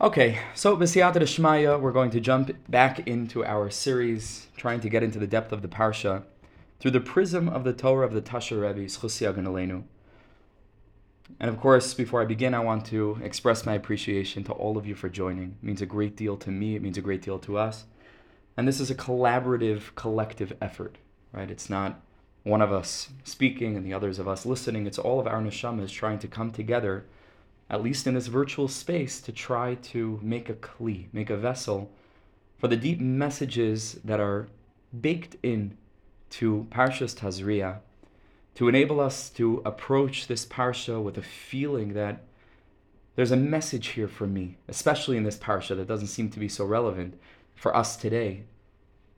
Okay, so B'siyata Shmaya, we're going to jump back into our series, trying to get into the depth of the Parsha through the prism of the Torah of the Tasha Rebbe, Ganalenu. And of course, before I begin, I want to express my appreciation to all of you for joining. It means a great deal to me, it means a great deal to us. And this is a collaborative, collective effort, right? It's not one of us speaking and the others of us listening. It's all of our neshamas trying to come together at least in this virtual space, to try to make a kli, make a vessel for the deep messages that are baked in to Parshas Tazria, to enable us to approach this parsha with a feeling that there's a message here for me, especially in this parsha that doesn't seem to be so relevant for us today.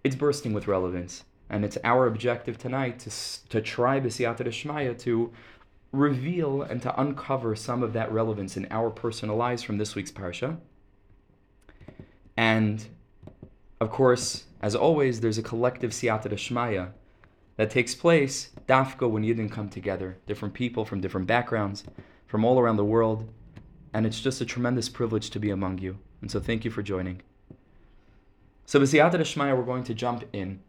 It's bursting with relevance, and it's our objective tonight to, to try B'siyata Shmaya to reveal and to uncover some of that relevance in our personal lives from this week's parsha. And of course, as always, there's a collective siyata shmaya that takes place dafka when Yidden come together, different people from different backgrounds, from all around the world, and it's just a tremendous privilege to be among you. And so thank you for joining. So the siyata shmaya, we're going to jump in.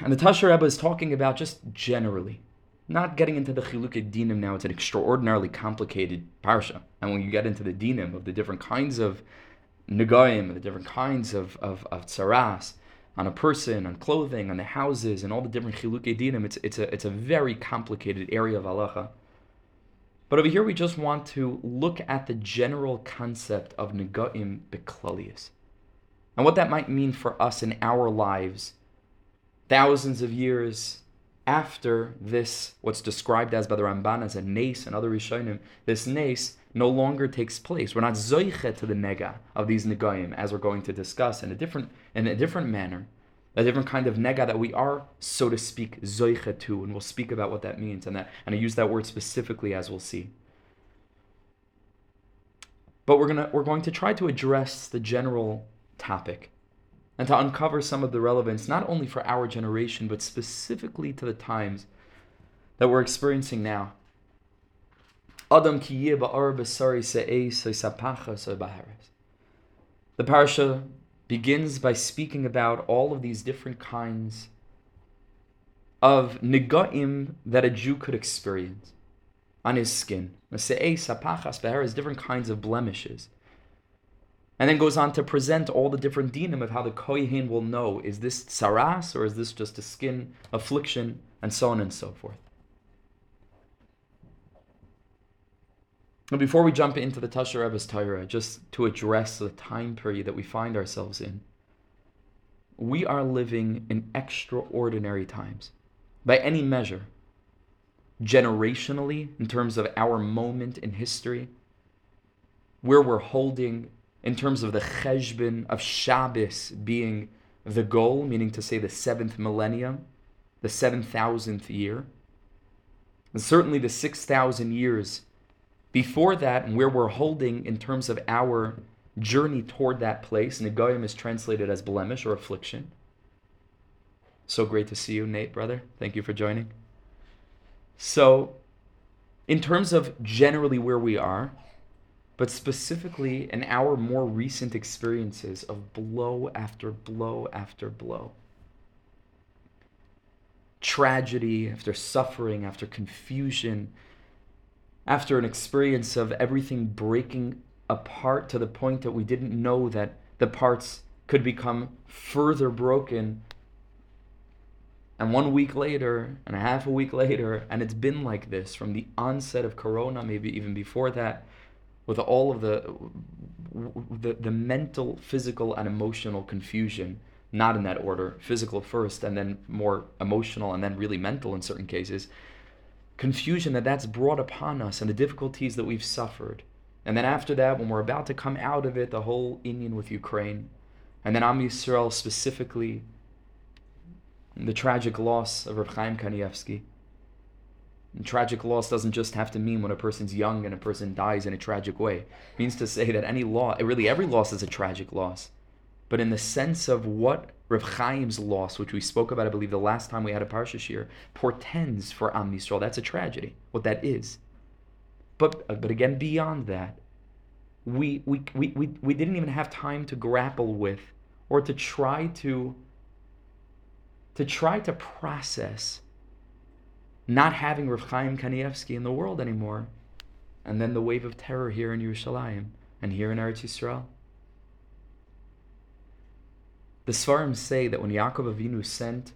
And the Tasha Rebbe is talking about just generally not getting into the chilukei dinim now, it's an extraordinarily complicated parsha. And when you get into the dinim of the different kinds of negoim, the different kinds of, of, of tsaras, on a person, on clothing, on the houses, and all the different chilukei dinim, it's, it's, a, it's a very complicated area of halacha. But over here, we just want to look at the general concept of negoim beklalius. And what that might mean for us in our lives, thousands of years after this, what's described as by the Ramban as a nace and other Rishonim, this nace no longer takes place. We're not zoichet to the nega of these negayim, as we're going to discuss in a different in a different manner, a different kind of nega that we are, so to speak, zoichet to, and we'll speak about what that means and that, and I use that word specifically as we'll see. But we're gonna we're going to try to address the general topic and to uncover some of the relevance, not only for our generation, but specifically to the times that we're experiencing now. Adam The parsha begins by speaking about all of these different kinds of negaim that a Jew could experience on his skin. different kinds of blemishes and then goes on to present all the different dinim of how the kohen will know is this saras or is this just a skin affliction, and so on and so forth. And before we jump into the Tasha Rebbe's Torah, just to address the time period that we find ourselves in, we are living in extraordinary times by any measure. Generationally, in terms of our moment in history, where we're holding in terms of the cheshbon of Shabbos being the goal, meaning to say the seventh millennium, the 7,000th year. And certainly the 6,000 years before that, and where we're holding in terms of our journey toward that place. Negoyim is translated as blemish or affliction. So great to see you, Nate, brother. Thank you for joining. So, in terms of generally where we are, but specifically in our more recent experiences of blow after blow after blow. Tragedy after suffering, after confusion, after an experience of everything breaking apart to the point that we didn't know that the parts could become further broken. And one week later, and a half a week later, and it's been like this from the onset of Corona, maybe even before that with all of the, the, the mental, physical, and emotional confusion, not in that order, physical first, and then more emotional, and then really mental in certain cases, confusion that that's brought upon us and the difficulties that we've suffered. And then after that, when we're about to come out of it, the whole inyan with Ukraine, and then Am Yisrael specifically, the tragic loss of Reb Chaim Kanievsky, and tragic loss doesn't just have to mean when a person's young and a person dies in a tragic way. It means to say that any loss, really every loss is a tragic loss. But in the sense of what Rav Chaim's loss, which we spoke about, I believe, the last time we had a Parsha Shiur, portends for Am Yisrael, that's a tragedy, what that is. But, uh, but again, beyond that, we, we, we, we, we didn't even have time to grapple with or to try to to try to process not having Rav Chaim Kanievsky in the world anymore, and then the wave of terror here in Yerushalayim and here in Eretz Yisrael. The Sfarim say that when Yaakov Avinu sent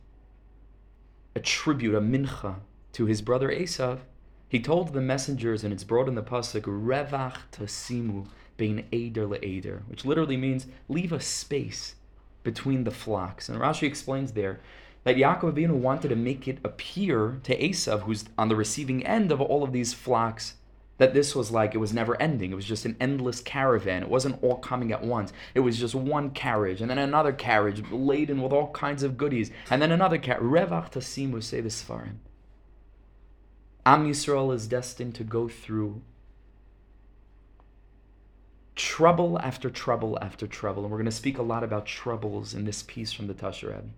a tribute, a mincha, to his brother Esav, he told the messengers, and it's brought in the pasuk, "Revach tasimu bein eder leeder," which literally means leave a space between the flocks. And Rashi explains there that Yaakov Avinu wanted to make it appear to Esav, who's on the receiving end of all of these flocks, that this was like it was never ending. It was just an endless caravan. It wasn't all coming at once. It was just one carriage and then another carriage laden with all kinds of goodies, and then another carriage. Revach Tasimu say the Sfarim. Am Yisrael is destined to go through trouble after trouble after trouble. And we're going to speak a lot about troubles in this piece from the Tasher Rebbe.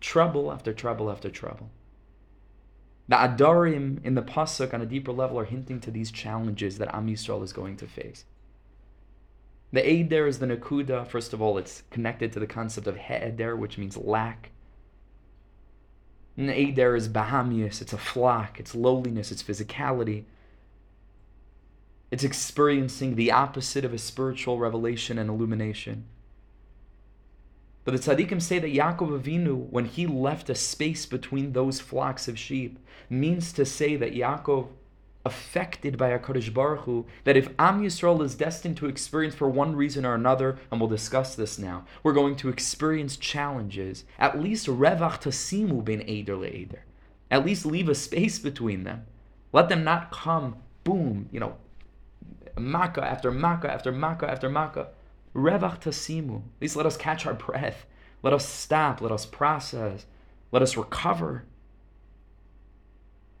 Trouble after trouble after trouble. The Adarim in the Pasuk on a deeper level are hinting to these challenges that Am Yisrael is going to face. The aid there is the Nakuda. First of all, it's connected to the concept of He'eder, which means lack. And the aid there is Bahamius, it's a flock, it's lowliness, it's physicality. It's experiencing the opposite of a spiritual revelation and illumination. But the tzaddikim say that Yaakov Avinu, when he left a space between those flocks of sheep, means to say that Yaakov, affected by HaKadosh Baruch Hu, that if Am Yisrael is destined to experience for one reason or another, and we'll discuss this now, we're going to experience challenges, at least revach tasimu ben eder le'eder. At least leave a space between them. Let them not come, boom, you know, makkah after makkah after makkah after makkah. Revach tasimu. At least let us catch our breath. Let us stop. Let us process. Let us recover.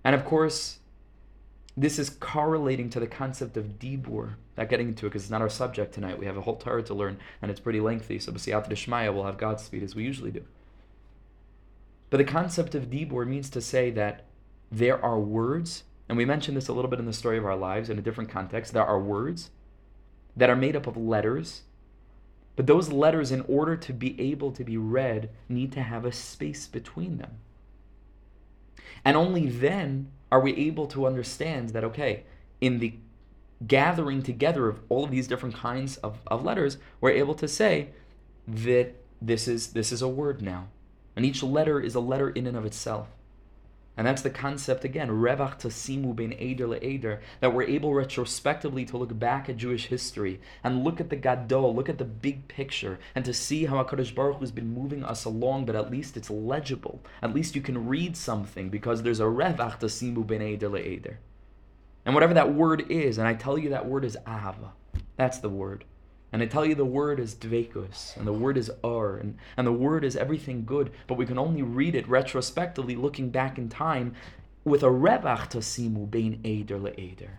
And of course, this is correlating to the concept of dibur. Not getting into it because it's not our subject tonight. We have a whole Torah to learn, and it's pretty lengthy. So, B'siyat Shmaya, we'll have Godspeed as we usually do. But the concept of dibur means to say that there are words, and we mentioned this a little bit in the story of our lives in a different context. There are words that are made up of letters but those letters, in order to be able to be read, need to have a space between them. And only then are we able to understand that, okay, in the gathering together of all of these different kinds of, of letters, we're able to say that this is this is a word now. And each letter is a letter in and of itself. And that's the concept again, revach tasimu ben eder le'eder, that we're able retrospectively to look back at Jewish history and look at the gadol, look at the big picture, and to see how HaKadosh Baruch Hu has been moving us along, but at least it's legible. At least you can read something because there's a revach tasimu ben eder le'eder. And whatever that word is, and I tell you that word is ahava, that's the word. And I tell you the word is dvekus, and the word is ur, and, and the word is everything good, but we can only read it retrospectively, looking back in time, with a revach tasimu bein eder le'eder.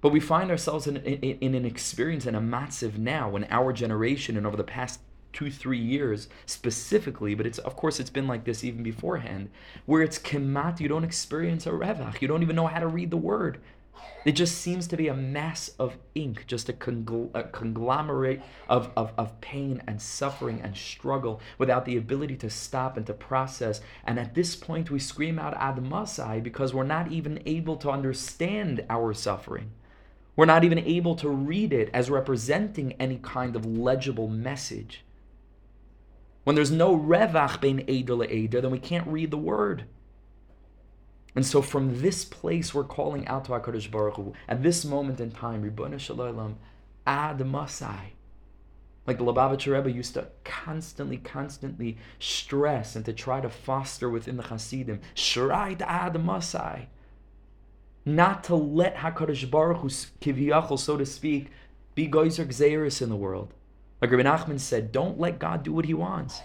But we find ourselves in, in, in an experience in a massive now, in our generation, and over the past two, three years specifically, but it's of course it's been like this even beforehand, where it's kemat, you don't experience a revach, you don't even know how to read the word. It just seems to be a mass of ink, just a, congl- a conglomerate of, of, of pain and suffering and struggle without the ability to stop and to process. And at this point, we scream out Ad Masai because we're not even able to understand our suffering. We're not even able to read it as representing any kind of legible message. When there's no revach bein eder eder, then we can't read the word. And so from this place, we're calling out to HaKadosh Baruch Hu. At this moment in time, Ribbon Shalom, Ad Masai. Like the Lubavitcher Rebbe used to constantly, constantly stress and to try to foster within the Hasidim, Shreit Ad Masai. Not to let HaKadosh Baruch Hu, kiviyachol, so to speak, be Geyser Gzeiris in the world. Like Rabbi Nachman said, don't let God do what he wants.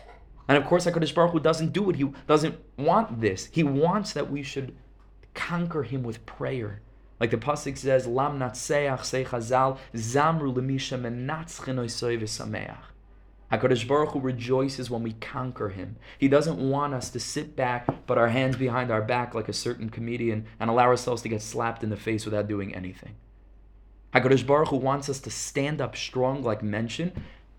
And of course, HaKadosh Baruch Hu doesn't do it. He doesn't want this. He wants that we should conquer him with prayer. Like the pasuk says, "Lam natseach say Chazal zamru lemisha menatzchen v'sameach." Hakadosh Baruch Hu rejoices when we conquer him. He doesn't want us to sit back, put our hands behind our back like a certain comedian, and allow ourselves to get slapped in the face without doing anything. HaKadosh Baruch Hu wants us to stand up strong, like mentioned,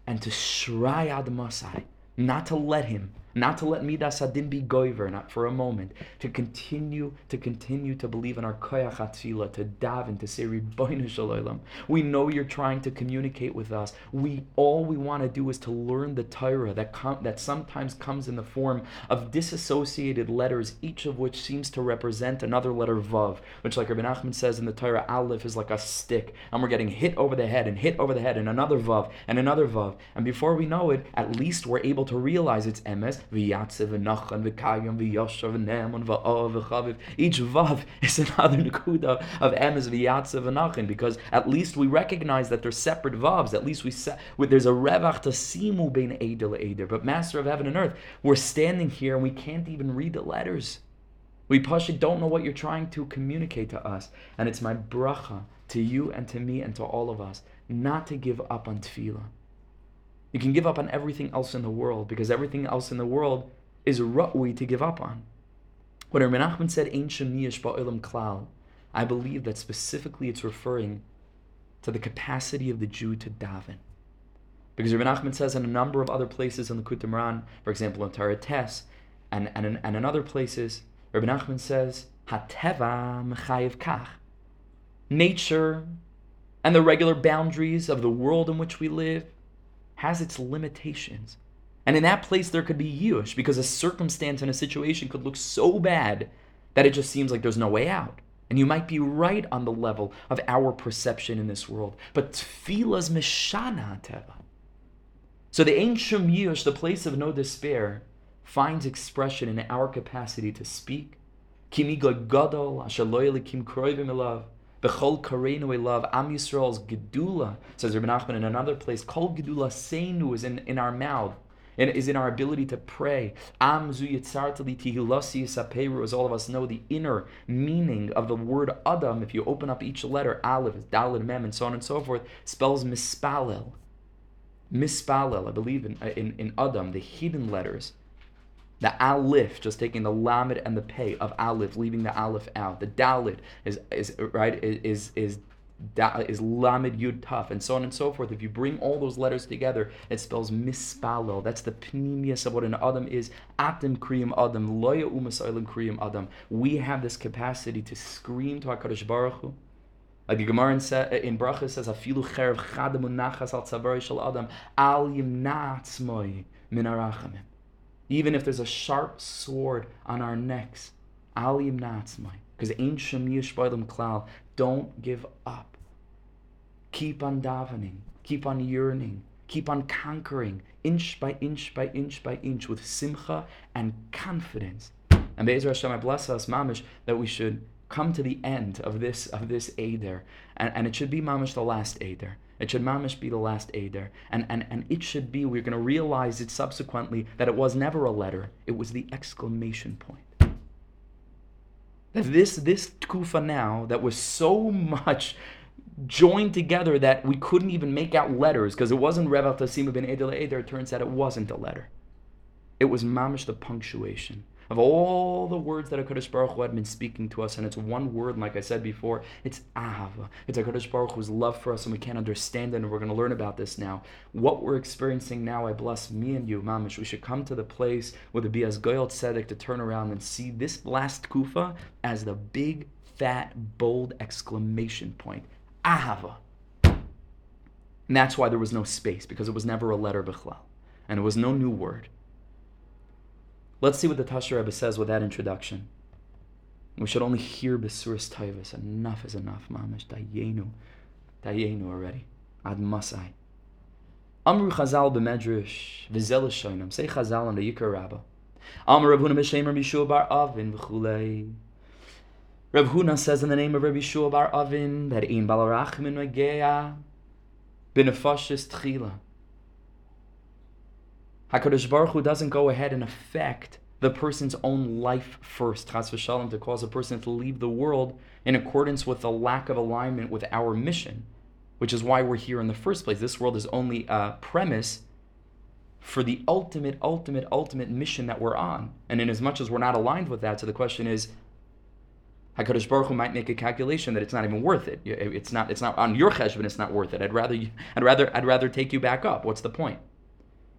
and to shray ad masai, not to let him not to let midas hadin be goiver, not for a moment, to continue, to continue to believe in our koyach atzila, to daven, to say Ribbono Shel Olam. We know you're trying to communicate with us. We all we want to do is to learn the Torah that com- that sometimes comes in the form of disassociated letters, each of which seems to represent another letter vav, which, like Rabbi Nachman says in the Torah, aleph is like a stick, and we're getting hit over the head and hit over the head, and another vav and another vav, and before we know it, at least we're able to realize it's emes v'yatzev v'nachan v'kayim v'yoshav v'ne'eman v'av v'chaviv. Each vav is another nekuda of emes v'yatzev v'nachan because at least we recognize that they're separate vavs. At least we se- there's a revach to simu bein eder eder. But Master of Heaven and Earth, we're standing here and we can't even read the letters. We Pasha don't know what you're trying to communicate to us. And it's my bracha to you and to me and to all of us not to give up on tefillah. You can give up on everything else in the world because everything else in the world is ra'ui to give up on. When Rabbi Nachman said, Ein shemiyash ba'ilam klal, I believe that specifically it's referring to the capacity of the Jew to daven. Because Rabbi Nachman says in a number of other places in the Likutei Moharan, for example in Torah Tes, and, and, and in other places, Rabbi Nachman says, Hateva mechayev kach. Nature and the regular boundaries of the world in which we live has its limitations. And in that place, there could be yush because a circumstance and a situation could look so bad that it just seems like there's no way out. And you might be right on the level of our perception in this world. But tefillah's mishana teva. So the ancient yush, the place of no despair, finds expression in our capacity to speak. Kimi gadol asher kim kroivim. Bechol kareinu we love Am Yisrael's gedula, says Rabbi Nachman in another place, Kol gedula seinu is in, in our mouth. And is in our ability to pray. Am zu yitzartali as all of us know, the inner meaning of the word Adam, if you open up each letter, Aleph, Dalid, Mem, and so on and so forth, spells mispalel. Mispalel, I believe in, in, in Adam, the hidden letters the alif, just taking the lamed and the pay of alif, leaving the alif out. The dalit is is right is is is lamed yud taf, and so on and so forth. If you bring all those letters together, it spells mispalo. That's the pneumius of what an adam is. Atim kriyim adam, loya umasailim kriyim adam. We have this capacity to scream to Hakadosh Baruch Hu. Like the Gemara in, in Bracha says, "Afilu cherev chadam unachas al tzavari shel adam al yimnatzmoi min arachamim." Even if there's a sharp sword on our necks. Alim natzmai. Because ancient Yishbailim Klal, don't give up. Keep on davening, keep on yearning, keep on conquering, inch by inch by inch by inch, with simcha and confidence. And Be'ezer Hashem, I bless us, mamish, that we should come to the end of this of this Eder. And, and it should be mamish the last Eder. It should mamish be the last Eder. And, and, and it should be, we're going to realize it subsequently, that it was never a letter, it was the exclamation point. That this, this kufa now, that was so much joined together that we couldn't even make out letters, because it wasn't Rev Tasima Eder Eder, it turns out it wasn't a letter. It was mamish the punctuation of all the words that HaKadosh Baruch Hu had been speaking to us, and it's one word, like I said before, it's Ahava. It's HaKadosh Baruch Hu's love for us, and we can't understand it, and we're going to learn about this now. What we're experiencing now, I bless me and you, Mamish. We should come to the place where the Bias Goyal Tzedek to turn around and see this last kufa as the big, fat, bold exclamation point. Ahava. And that's why there was no space, because it was never a letter Bechlal. And it was no new word. Let's see what the Tasher Rebbe says with that introduction. We should only hear Besuris Taivas. Enough is enough, mamish. Dayenu. Dayenu already. Ad Masai. Amru Chazal b'medrash v'zel shoinam. Say Chazal on the Yikar Rabbah. Amru Rav Huna b'shem bar Avin v'chulei. Rav Huna says in the name of Rabbi Shua bar Avin that in balarachmin nageya b'nefashis tchila. HaKadosh Baruch Hu doesn't go ahead and affect the person's own life first, chas v'shalom, to cause a person to leave the world in accordance with the lack of alignment with our mission, which is why we're here in the first place. This world is only a premise for the ultimate, ultimate, ultimate mission that we're on. And in as much as we're not aligned with that, so the question is, Hakadosh Baruch Hu might make a calculation that it's not even worth it. It's not. It's not on your cheshbon. It's not worth it. I'd rather. I'd rather. I'd rather take you back up. What's the point?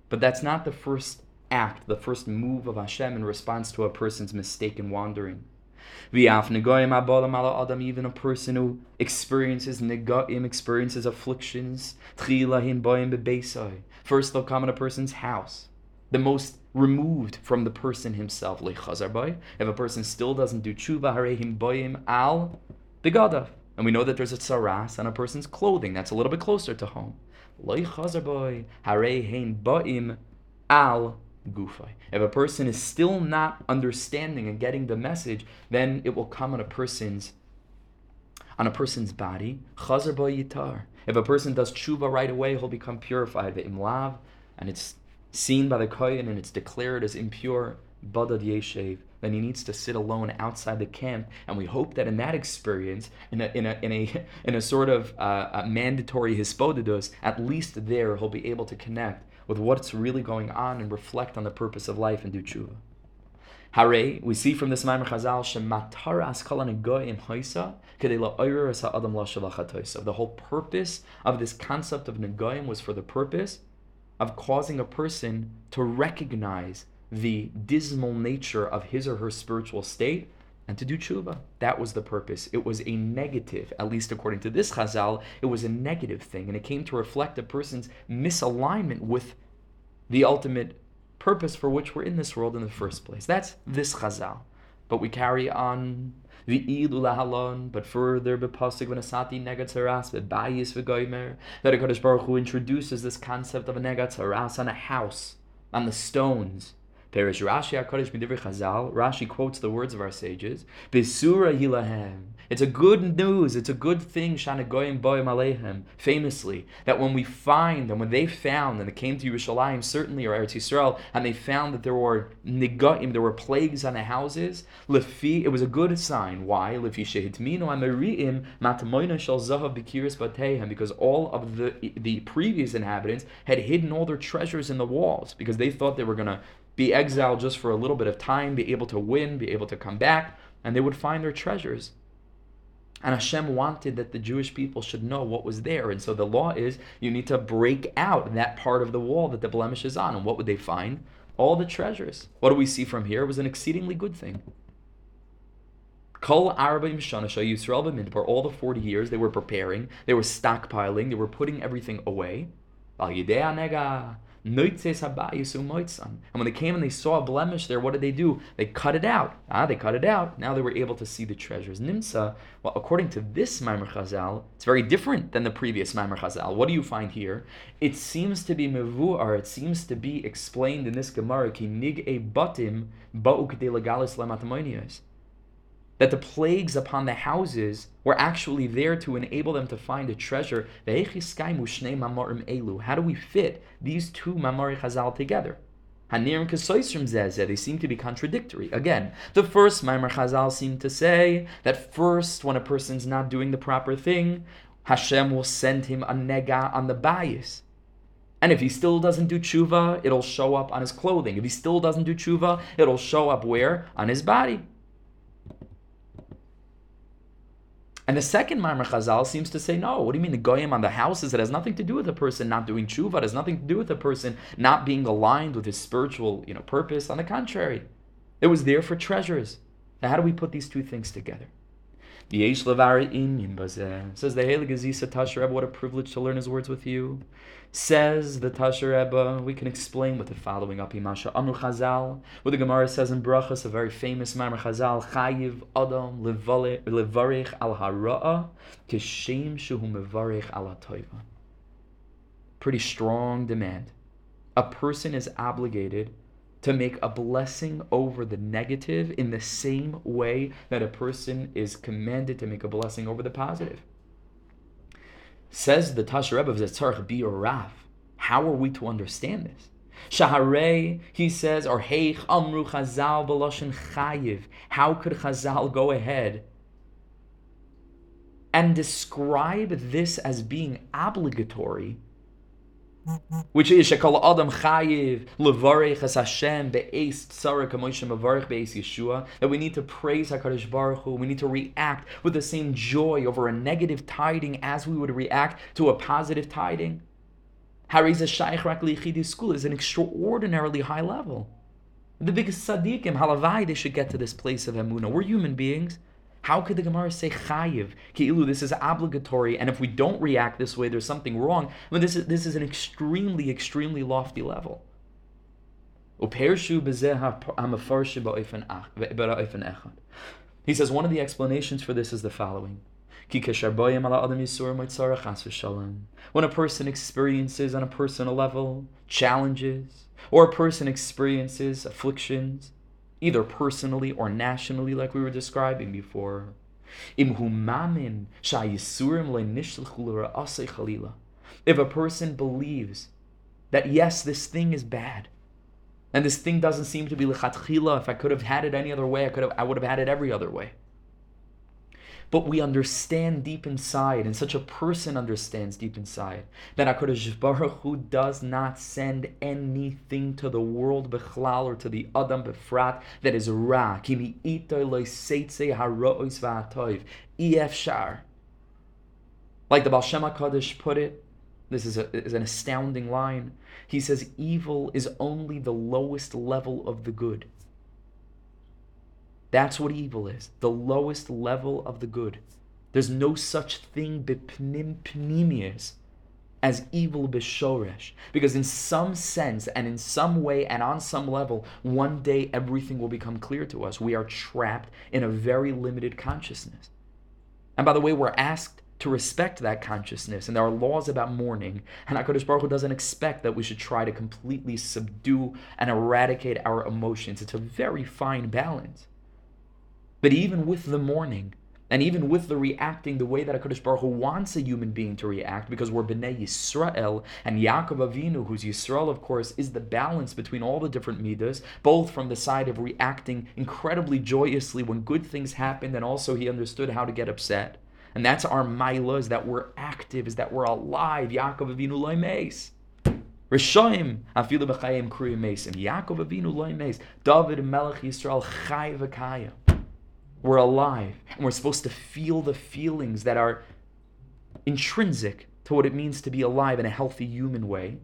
But that's not the first act, the first move of Hashem in response to a person's mistaken wandering. Even a person who experiences negaim, experiences afflictions. First, they'll come in a person's house, the most removed from the person himself. If a person still doesn't do tshuva, harehim boyim al begadav. And we know that there's a tsaras on a person's clothing. That's a little bit closer to home. Loy chazar boy harehim ba'im al gufay. If a person is still not understanding and getting the message, then it will come on a person's on a person's body. Chazar yitar. If a person does tshuva right away, he'll become purified. Ve'imlav, and it's seen by the kohen and it's declared as impure. Badad yeshev. Then he needs to sit alone outside the camp, and we hope that in that experience, in a in a in a, in a sort of uh, a mandatory hisbodedus, at least there he'll be able to connect with what's really going on and reflect on the purpose of life and do tshuva. Hare, we see from this Maimer Chazal, Shematara Goyim Haisa, Adam The whole purpose of this concept of Negoyim was for the purpose of causing a person to recognize the dismal nature of his or her spiritual state and to do tshuva. That was the purpose. It was a negative, at least according to this chazal, it was a negative thing, and it came to reflect a person's misalignment with the ultimate purpose for which we're in this world in the first place. That's this chazal. But we carry on the halon, but further bepasig v'nasati negatzaras v'bayis v'goymer that Hakadosh Baruch Hu introduces this concept of a negatzaras on a house, on the stones, Perish Rashi HaKadosh Midivri Chazal. Rashi quotes the words of our sages. Besura Hilahem. It's a good news. It's a good thing. Shanagoyim Boyim Alehem. Famously, that when we find and when they found and they came to Yerushalayim, certainly or Eretz Yisrael, and they found that there were nigaim, there were plagues on the houses. Lefi, it was a good sign. Why? Lefi shehitminu ameriim matamoina shel zahav bikiris batehem. Because all of the the previous inhabitants had hidden all their treasures in the walls because they thought they were going to be exiled just for a little bit of time, be able to win, be able to come back, and they would find their treasures. And Hashem wanted that the Jewish people should know what was there. And so the law is you need to break out that part of the wall that the blemish is on. And what would they find? All the treasures. What do we see from here? It was an exceedingly good thing. Kol Arabim Shanasha Yisrael B'Midbar, all the 40 years they were preparing, they were stockpiling, they were putting everything away. And when they came and they saw a blemish there, what did they do? They cut it out. Ah, they cut it out. Now they were able to see the treasures. Nimsa, well, according to this Maimer Chazal, it's very different than the previous Maimer Chazal. What do you find here? It seems to be mevuar, it seems to be explained in this Gemara, ki nig e batim ba'u legalis that the plagues upon the houses were actually there to enable them to find a treasure. How do we fit these two mamari chazal together? They seem to be contradictory. Again, the first Maimar Chazal seemed to say that first, when a person's not doing the proper thing, Hashem will send him a nega on the bias. And if he still doesn't do tshuva, it'll show up on his clothing. If he still doesn't do tshuva, it'll show up where? On his body. And the second Maimar Chazal seems to say, no, what do you mean the goyim on the houses? It has nothing to do with a person not doing tshuva. It has nothing to do with a person not being aligned with his spiritual you know, purpose. On the contrary, it was there for treasures. Now, how do we put these two things together? Says the Heilige Zisa what a privilege to learn his words with you. Says the Tasher we can explain with the following up. Imasha Amr Chazal, what the Gemara says in Brachas, a very famous Mamar Chazal, Chayiv Adam Levarech al Hara'a, Kishem Shuhu Mevarech al. Pretty strong demand. A person is obligated to make a blessing over the negative in the same way that a person is commanded to make a blessing over the positive. Says the Tasher Rebbe of Zetzarech Bi Raf. How are we to understand this? Shaharei, he says, or Heich Amru Chazal Baloshin Chayiv. How could Chazal go ahead and describe this as being obligatory which is Shekal Adam Chayiv Levarech Es Hashem Be'es Tzara Kamoisha Mavarech Be'es Yeshua that we need to praise Hakadosh Baruch Hu. We need to react with the same joy over a negative tiding as we would react to a positive tiding. Hariza Shaykh Rak school is an extraordinarily high level. The biggest tzaddikim, halavai, they should get to this place of emuna. We're human beings. How could the Gemara say chayiv? Ki'ilu, this is obligatory, and if we don't react this way, there's something wrong. I mean, this is this is an extremely, extremely lofty level. He says one of the explanations for this is the following. When a person experiences on a personal level challenges, or a person experiences afflictions, either personally or nationally, like we were describing before. If a person believes that yes, this thing is bad, and this thing doesn't seem to be lechatchila, if I could have had it any other way, I could have I would have had it every other way but we understand deep inside, and such a person understands deep inside, that HaKadosh Baruch Hu does not send anything to the world bechlal or to the Adam befrat that is ra. Like the Baal Shem HaKadosh put it, this is, a, is an astounding line. He says, evil is only the lowest level of the good. That's what evil is, the lowest level of the good. There's no such thing b'pnim as evil b'shoresh. Because in some sense and in some way and on some level, one day everything will become clear to us. We are trapped in a very limited consciousness. And by the way, we're asked to respect that consciousness. And there are laws about mourning. And HaKadosh Baruch Hu doesn't expect that we should try to completely subdue and eradicate our emotions. It's a very fine balance. But even with the mourning, and even with the reacting the way that HaKadosh Baruch Hu wants a human being to react, because we're Bnei Yisrael, and Yaakov Avinu, who's Yisrael, of course, is the balance between all the different midas, both from the side of reacting incredibly joyously when good things happen, and also he understood how to get upset. And that's our maila, is that we're active, is that we're alive. Yaakov Avinu loy meis. Rishoim afilu b'chayim kriyim mesim. Yaakov Avinu loy meis. David Melech Yisrael chay v'kayim. We're alive, and we're supposed to feel the feelings that are intrinsic to what it means to be alive in a healthy human way.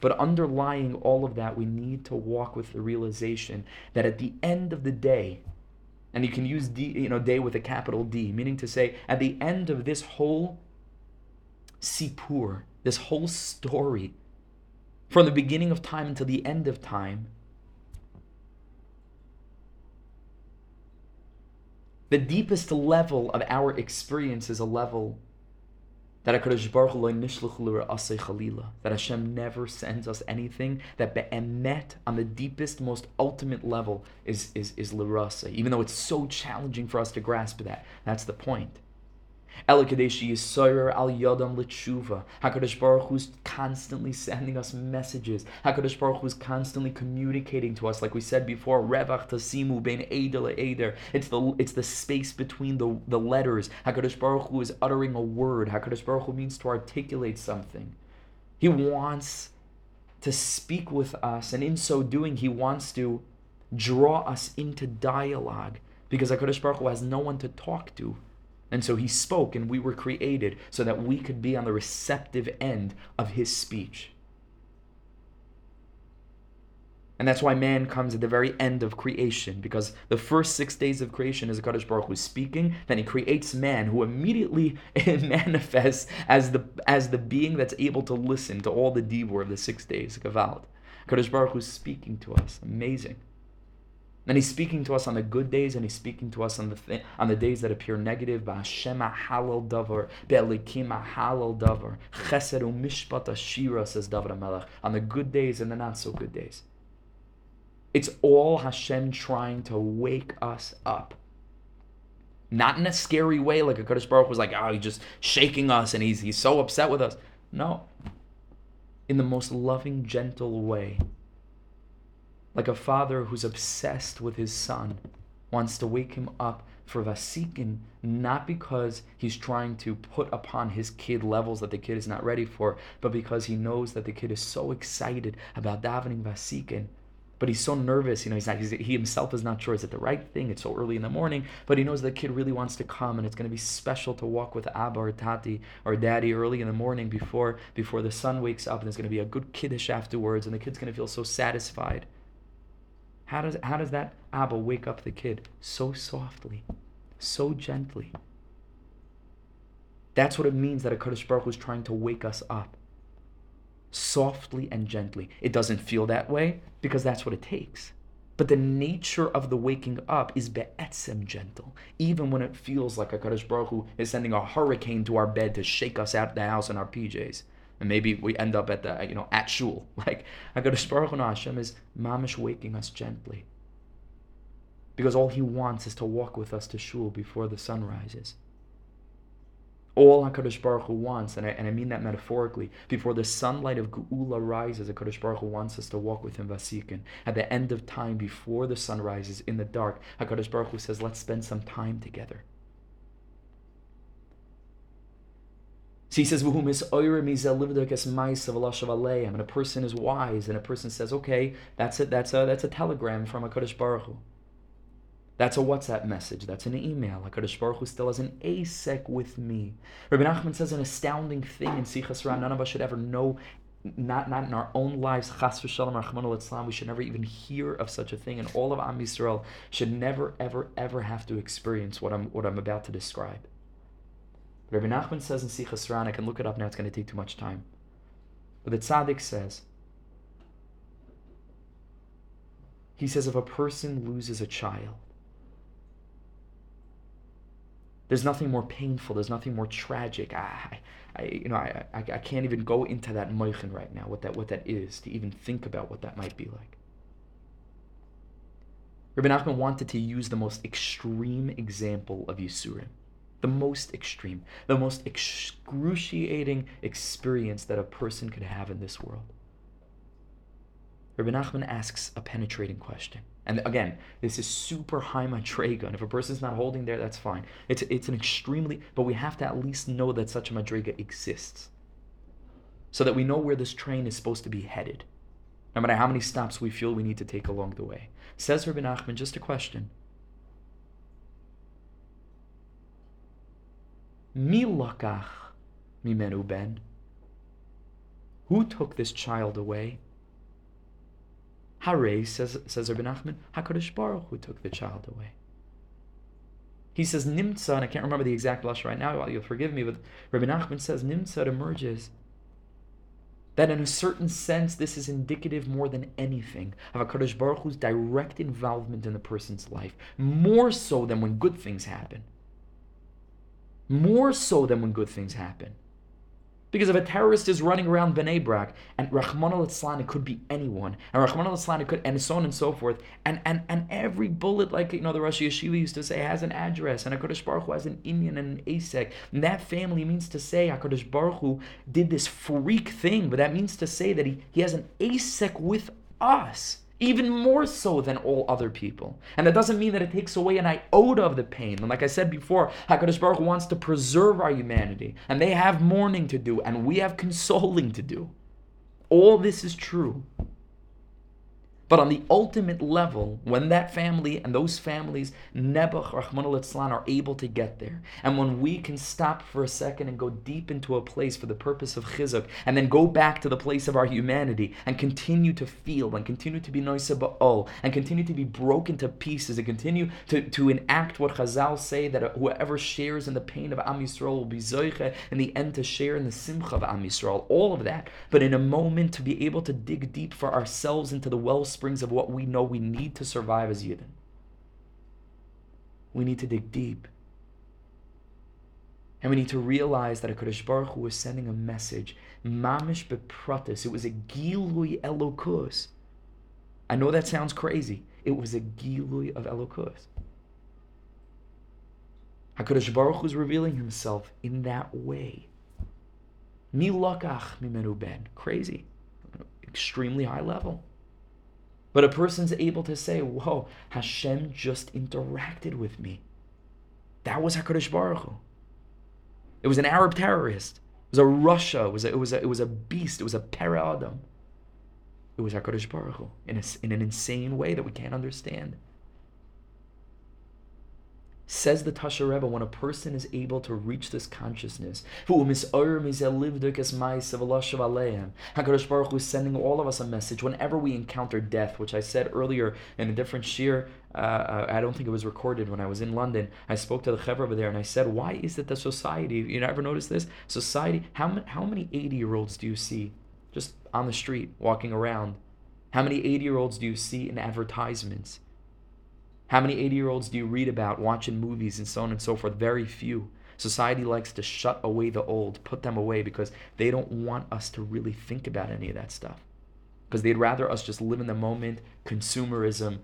But underlying all of that, we need to walk with the realization that at the end of the day, and you can use D, you know, day with a capital D, meaning to say, at the end of this whole sipur, this whole story, from the beginning of time until the end of time, The deepest level of our experience is a level that that Hashem never sends us anything that be'emet on the deepest, most ultimate level is is is lirasa. Even though it's so challenging for us to grasp that, that's the point. Elakadeshi Yisoyer al Yodam Litshuva. HaKadosh Baruch Hu's constantly sending us messages. HaKadosh Baruch Hu's constantly communicating to us, like we said before, Revach Tasimu Ben Eider Eider. It's the it's the space between the, the letters. HaKadosh Baruch Hu is uttering a word. HaKadosh Baruch Hu means to articulate something. He wants to speak with us, and in so doing, he wants to draw us into dialogue because HaKadosh Baruch Hu has no one to talk to. And so he spoke, and we were created so that we could be on the receptive end of his speech. And that's why man comes at the very end of creation, because the first six days of creation is Kadosh Baruch Hu speaking, then he creates man, who immediately manifests as the as the being that's able to listen to all the dibur of the six days, Gavalt. Kadosh Baruch Hu speaking to us. Amazing. And he's speaking to us on the good days, and he's speaking to us on the th- on the days that appear negative. Ba'Hashem halal davar, be'elikim halal davar, chesed mishpat ashira, says David Melech, on the good days and the not so good days. It's all Hashem trying to wake us up. Not in a scary way, like a Kadosh Baruch was like, oh, he's just shaking us and he's, he's so upset with us. No. In the most loving, gentle way like a father who's obsessed with his son wants to wake him up for Vasikin, not because he's trying to put upon his kid levels that the kid is not ready for, but because he knows that the kid is so excited about davening Vasikin but he's so nervous. You know, he's not. He's, he himself is not sure is it the right thing. It's so early in the morning, but he knows the kid really wants to come, and it's going to be special to walk with Abba or Tati or Daddy early in the morning before before the sun wakes up, and there's going to be a good kiddush afterwards, and the kid's going to feel so satisfied. How does how does that Abba wake up the kid so softly, so gently? That's what it means that a Kadosh Baruch is trying to wake us up softly and gently. It doesn't feel that way because that's what it takes. But the nature of the waking up is be'etzem gentle, even when it feels like a Kadosh Baruch Hu is sending a hurricane to our bed to shake us out of the house in our PJs. And maybe we end up at the, you know, at shul. Like, HaKadosh Baruch Hu Hashem is mamish waking us gently. Because all he wants is to walk with us to shul before the sun rises all HaKadosh Baruch Hu wants, and I, and I mean that metaphorically, before the sunlight of Geula rises, HaKadosh Baruch Hu wants us to walk with him Vasikin. At the end of time, before the sun rises in the dark, HaKadosh Baruch Hu says, let's spend some time together. So he says, and a person is wise, and a person says, okay, that's a, that's a, that's a telegram from HaKadosh Baruch Hu. That's a WhatsApp message. That's an email. HaKadosh Baruch Hu still has an ASEC with me. Rabbi Nachman says an astounding thing in Sichas Ra. None of us should ever know, not, not in our own lives, Chas v'shalom, Rahman al we should never even hear of such a thing. And all of Am Yisrael should never, ever, ever have to experience what I'm, what I'm about to describe. Rabbi Nachman says in Sichas I can look it up now, it's going to take too much time. But the tzaddik says, he says, if a person loses a child, there's nothing more painful. There's nothing more tragic. I, I you know, I, I, I can't even go into that moichin right now. What that what that is to even think about what that might be like. Rabbi Nachman wanted to use the most extreme example of Yisurim, the most extreme, the most excruciating experience that a person could have in this world. Rabbi Nachman asks a penetrating question. And again, this is super high madrega. And if a person's not holding there, that's fine. It's, it's an extremely, but we have to at least know that such a madrega exists. So that we know where this train is supposed to be headed. No matter how many stops we feel we need to take along the way. Says Rabbi Nachman, just a question. Mi lakach mimenu ben? Who took this child away? Hare, says, says Rabbi Nachman, HaKadosh Baruch Hu took the child away. He says Nimtza, and I can't remember the exact blush right now, you'll forgive me, but Rabbi Nachman says Nimtza emerges that in a certain sense this is indicative more than anything of a Kadosh Baruch Hu's direct involvement in the person's life, more so than when good things happen. More so than when good things happen. Because if a terrorist is running around Bnei Brak, and Rahman al it could be anyone, and Rahman al it could, and so on and so forth, and, and, and every bullet, like you know the Rosh Yeshiva used to say, has an address, and HaKadosh Baruch Hu has an inyan and an ASEC. And that family means to say HaKadosh Baruch Hu did this freak thing, but that means to say that he, he has an ASEC with us even more so than all other people. And that doesn't mean that it takes away an iota of the pain. And like I said before, HaKadosh Baruch wants to preserve our humanity. And they have mourning to do, and we have consoling to do. All this is true. But on the ultimate level, when that family and those families, Nebuch, Rahman al are able to get there, and when we can stop for a second and go deep into a place for the purpose of chizuk, and then go back to the place of our humanity, and continue to feel, and continue to be noisa ba'ol, and continue to be broken to pieces, and continue to, to enact what Chazal say, that whoever shares in the pain of Am Yisrael will be zoiche, in the end to share in the simcha of Am Yisrael, all of that. But in a moment to be able to dig deep for ourselves into the well springs of what we know we need to survive as Yidden. We need to dig deep. And we need to realize that a Kodesh Baruch Hu was sending a message. Mamish bepratis. It was a gilui elokus. I know that sounds crazy. It was a gilui of elokus. HaKadosh Baruch Hu was revealing himself in that way. Milakach mimenu ben. Crazy. Extremely high level. But a person's able to say, Whoa, Hashem just interacted with me. That was HaKadosh Baruch Hu. It was an Arab terrorist. It was a Russia. It was a, it was a, it was a beast. It was a para Adam. It was HaKadosh Baruch Hu in, a, in an insane way that we can't understand. Says the Tasha Rebbe, when a person is able to reach this consciousness, HaKadosh Baruch Hu is sending all of us a message whenever we encounter death, which I said earlier in a different shiur. Uh, I don't think it was recorded when I was in London. I spoke to the Chevra over there and I said, Why is it that society, you ever notice this? Society, how, how many 80 year olds do you see just on the street walking around? How many 80 year olds do you see in advertisements? How many 80 year olds do you read about watching movies and so on and so forth? Very few. Society likes to shut away the old, put them away because they don't want us to really think about any of that stuff. Because they'd rather us just live in the moment, consumerism,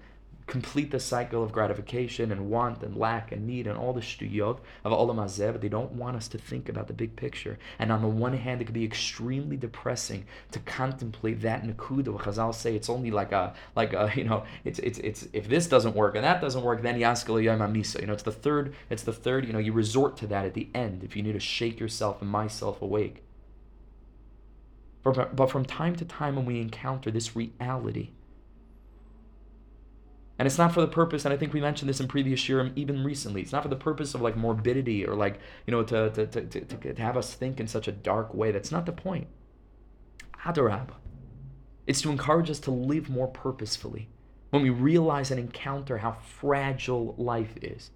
complete the cycle of gratification and want and lack and need and all the shtuyot of olam hazeh, but they don't want us to think about the big picture. And on the one hand, it can be extremely depressing to contemplate that nakuda. Chazal say it's only like a like a you know it's it's it's if this doesn't work and that doesn't work, then yaskal yom misa. You know it's the third it's the third. You know you resort to that at the end if you need to shake yourself and myself awake. But, but from time to time when we encounter this reality and it's not for the purpose, and I think we mentioned this in previous year, even recently. It's not for the purpose of like morbidity or like, you know, to, to, to, to, to have us think in such a dark way. That's not the point. Adarab. It's to encourage us to live more purposefully when we realize and encounter how fragile life is.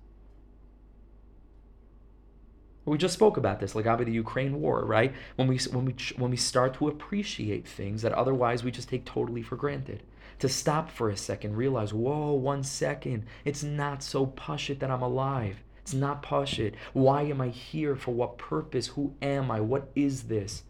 We just spoke about this, like about the Ukraine war, right? When we when we when we start to appreciate things that otherwise we just take totally for granted to stop for a second, realize, whoa, one second, it's not so pushit that I'm alive. It's not pushit. Why am I here? For what purpose? Who am I? What is this?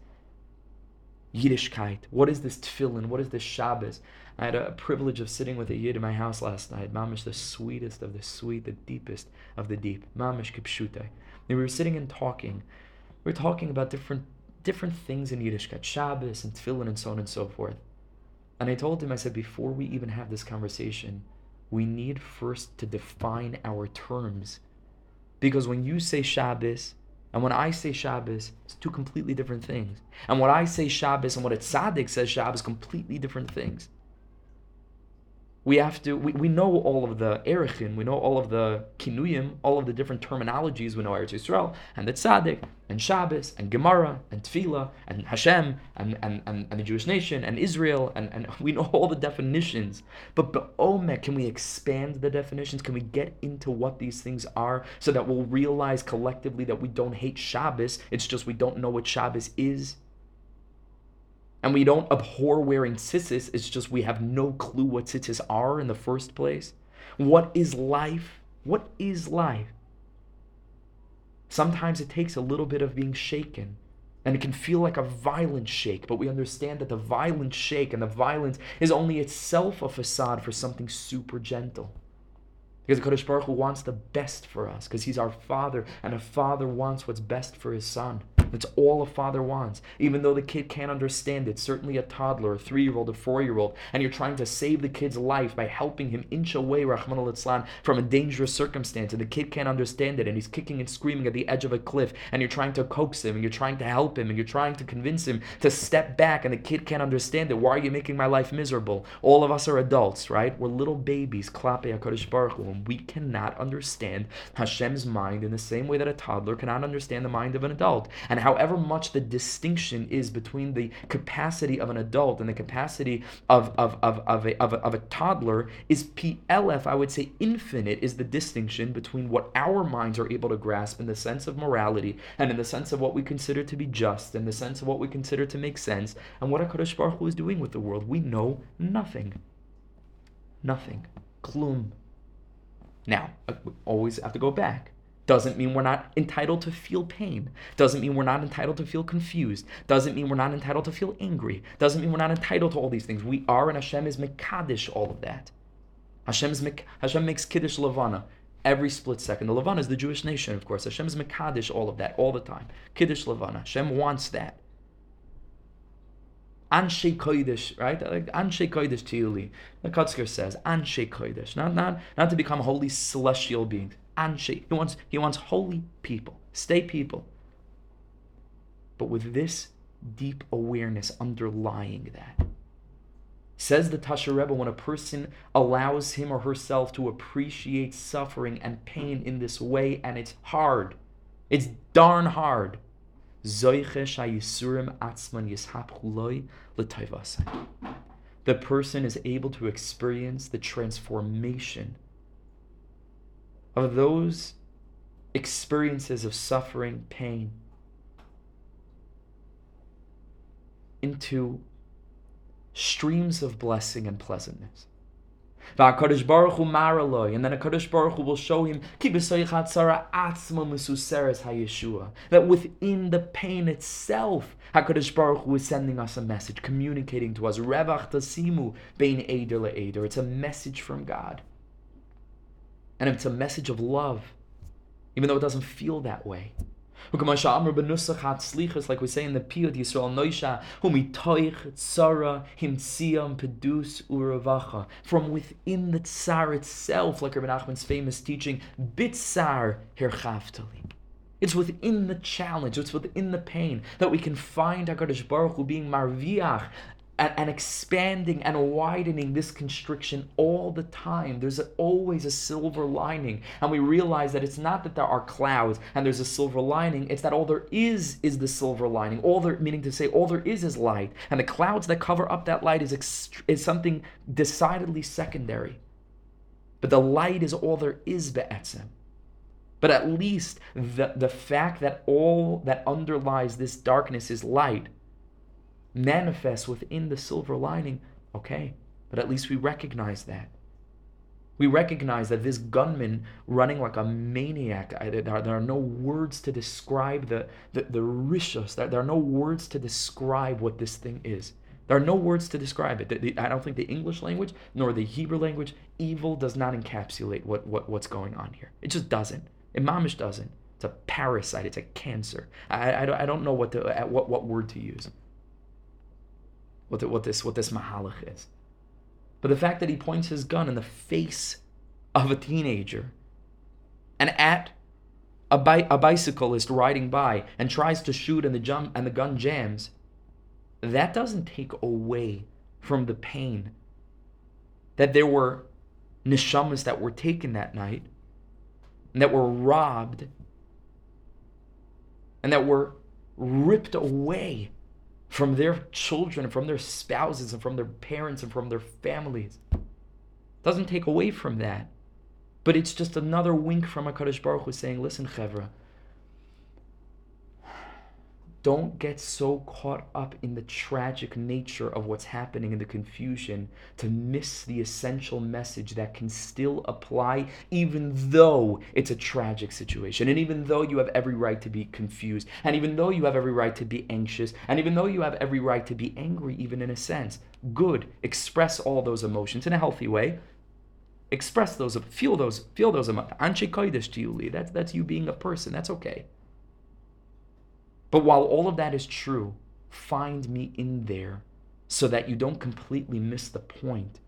Yiddishkeit. What is this tefillin? What is this Shabbos? I had a privilege of sitting with a Yid in my house last night. Mamish, the sweetest of the sweet, the deepest of the deep. Mamish kipshute. And we were sitting and talking. We were talking about different different things in Yiddishkeit, Shabbos and tefillin and so on and so forth. And I told him, I said, before we even have this conversation, we need first to define our terms. Because when you say Shabbos, and when I say Shabbos, it's two completely different things. And what I say Shabbos and what a tzaddik says Shabbos, completely different things we have to we, we know all of the erichin, we know all of the kinuyim, all of the different terminologies. We know Eretz Yisrael and the tzaddik and Shabbos and Gemara and Tefillah and Hashem and, and, and, and the Jewish nation and Israel and, and we know all the definitions. But Be'omek, oh can we expand the definitions? Can we get into what these things are so that we'll realize collectively that we don't hate Shabbos? It's just we don't know what Shabbos is and we don't abhor wearing tzitzis. It's just we have no clue what tzitzis are in the first place. What is life? What is life? Sometimes it takes a little bit of being shaken. And it can feel like a violent shake, but we understand that the violent shake and the violence is only itself a facade for something super gentle. Because the Kadosh Baruch Hu wants the best for us, because He's our Father, and a Father wants what's best for His Son. That's all a father wants. Even though the kid can't understand it, certainly a toddler, a three year old, a four year old, and you're trying to save the kid's life by helping him inch away, Rachmana litzlan, from a dangerous circumstance, and the kid can't understand it, and he's kicking and screaming at the edge of a cliff, and you're trying to coax him, and you're trying to help him, and you're trying to convince him to step back, and the kid can't understand it. Why are you making my life miserable? All of us are adults, right? We're little babies, Klape HaKadosh Baruch Hu, and we cannot understand Hashem's mind in the same way that a toddler cannot understand the mind of an adult. And however much the distinction is between the capacity of an adult and the capacity of, of, of, of, a, of, a, of a toddler is PLF, I would say infinite, is the distinction between what our minds are able to grasp in the sense of morality and in the sense of what we consider to be just, in the sense of what we consider to make sense, and what HaKadosh Baruch Hu is doing with the world. We know nothing. Nothing. Klum. Now, uh, we always have to go back. Doesn't mean we're not entitled to feel pain. Doesn't mean we're not entitled to feel confused. Doesn't mean we're not entitled to feel angry. Doesn't mean we're not entitled to all these things. We are, and Hashem is Mekadesh all of that. Hashem, is, Mek- Hashem makes Kiddush Levana every split second. The Levana is the Jewish nation, of course. Hashem is Mekadesh all of that, all the time. Kiddush Levana. Hashem wants that. Anshe Kodesh, right? Like Anshe Kodesh Tili. The Kotzker says, Anshe Kodesh. Not, not, not to become holy celestial beings. Anshe. He wants, he wants holy people, stay people. But with this deep awareness underlying that. Says the Tasher Rebbe, when a person allows him or herself to appreciate suffering and pain in this way, and it's hard, it's darn hard. The person is able to experience the transformation of those experiences of suffering, pain, into streams of blessing and pleasantness. And then a Kadosh Baruch Hu will show him that within the pain itself, Hakadosh Baruch Hu is sending us a message, communicating to us. It's a message from God, and it's a message of love, even though it doesn't feel that way. Like we say in the Piyut Yisrael Noisha, Uravacha. From within the Tsar itself, like Rabbi Nachman's famous teaching, Bitsar Herchaftali. It's within the challenge, it's within the pain that we can find HaKadosh Baruch Hu being marviach, and, and, expanding and widening this constriction all the time. There's always a silver lining. And we realize that it's not that there are clouds and there's a silver lining, it's that all there is is the silver lining. All there, meaning to say, all there is is light. And the clouds that cover up that light is, ext- is something decidedly secondary. But the light is all there is, be'etzem. But at least the, the fact that all that underlies this darkness is light manifests within the silver lining, okay, but at least we recognize that. We recognize that this gunman running like a maniac, there, there are no words to describe the, the, the rishos, there, there are no words to describe what this thing is. There are no words to describe it. The, the, I don't think the English language nor the Hebrew language, evil does not encapsulate what, what, what's going on here. It just doesn't. Imamish doesn't. It's a parasite. It's a cancer. I, I, I don't know what, to, what, what word to use what, the, what this what this mahalach is. But the fact that he points his gun in the face of a teenager and at a, bi- a bicyclist riding by and tries to shoot and the jump and the gun jams, that doesn't take away from the pain that there were neshamas that were taken that night and that were robbed and that were ripped away from their children, from their spouses, and from their parents, and from their families. Doesn't take away from that. But it's just another wink from HaKadosh Baruch Hu saying, listen, Chevra, don't get so caught up in the tragic nature of what's happening in the confusion to miss the essential message that can still apply even though it's a tragic situation and even though you have every right to be confused and even though you have every right to be anxious and even though you have every right to be angry even in a sense. Good. Express all those emotions in a healthy way. Express those feel those feel those emotions that's that's you being a person. That's okay but while all of that is true, find me in there so that you don't completely miss the point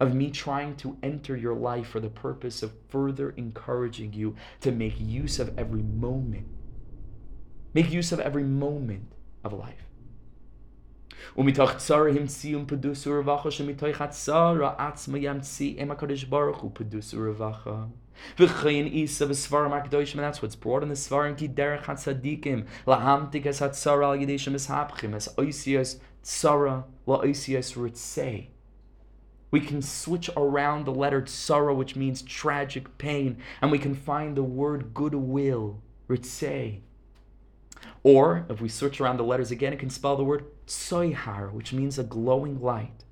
of me trying to enter your life for the purpose of further encouraging you to make use of every moment. Make use of every moment of life. ומתוך צרה המציאו פדוס ורווחה שמתוך הצרה עצמה ימציא עם הקדוש ברוך הוא פדוס ורווחה. And that's what's brought in the sfarim ki derech hatzadikim lahamtik es hatzara al yedeshim es hapchim es oisias tzara la oisias ritzei. We can switch around the letter tzara, which means tragic pain, and we can find the word goodwill, ritzei. Or, if we search around the letters again, it can spell the word tsoihar, which means a glowing light.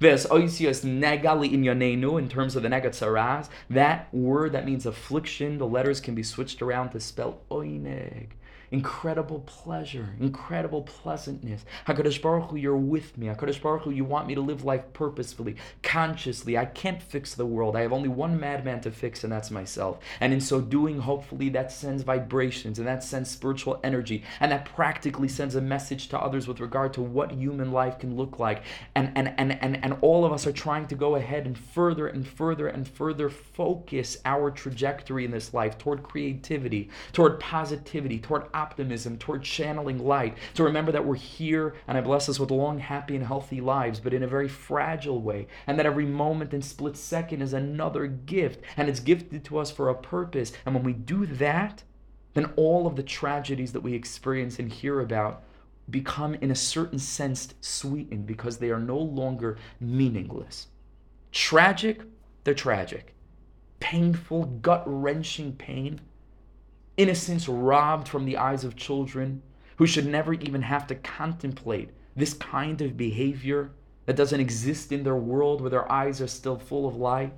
Ves negali in yonenu, in terms of the negat saraz, that word that means affliction, the letters can be switched around to spell oineg. Incredible pleasure, incredible pleasantness. HaKadosh Baruch Hu, you're with me. HaKadosh Baruch Hu, you want me to live life purposefully, consciously. I can't fix the world. I have only one madman to fix, and that's myself. And in so doing, hopefully, that sends vibrations and that sends spiritual energy, and that practically sends a message to others with regard to what human life can look like. And, and, and, and, and all of us are trying to go ahead and further and further and further focus our trajectory in this life toward creativity, toward positivity, toward optimism, toward channeling light, to remember that we're here and I bless us with long, happy, and healthy lives, but in a very fragile way, and that every moment and split second is another gift, and it's gifted to us for a purpose. And when we do that, then all of the tragedies that we experience and hear about become, in a certain sense, sweetened because they are no longer meaningless. Tragic, they're tragic. Painful, gut wrenching pain innocence robbed from the eyes of children who should never even have to contemplate this kind of behavior that doesn't exist in their world where their eyes are still full of light.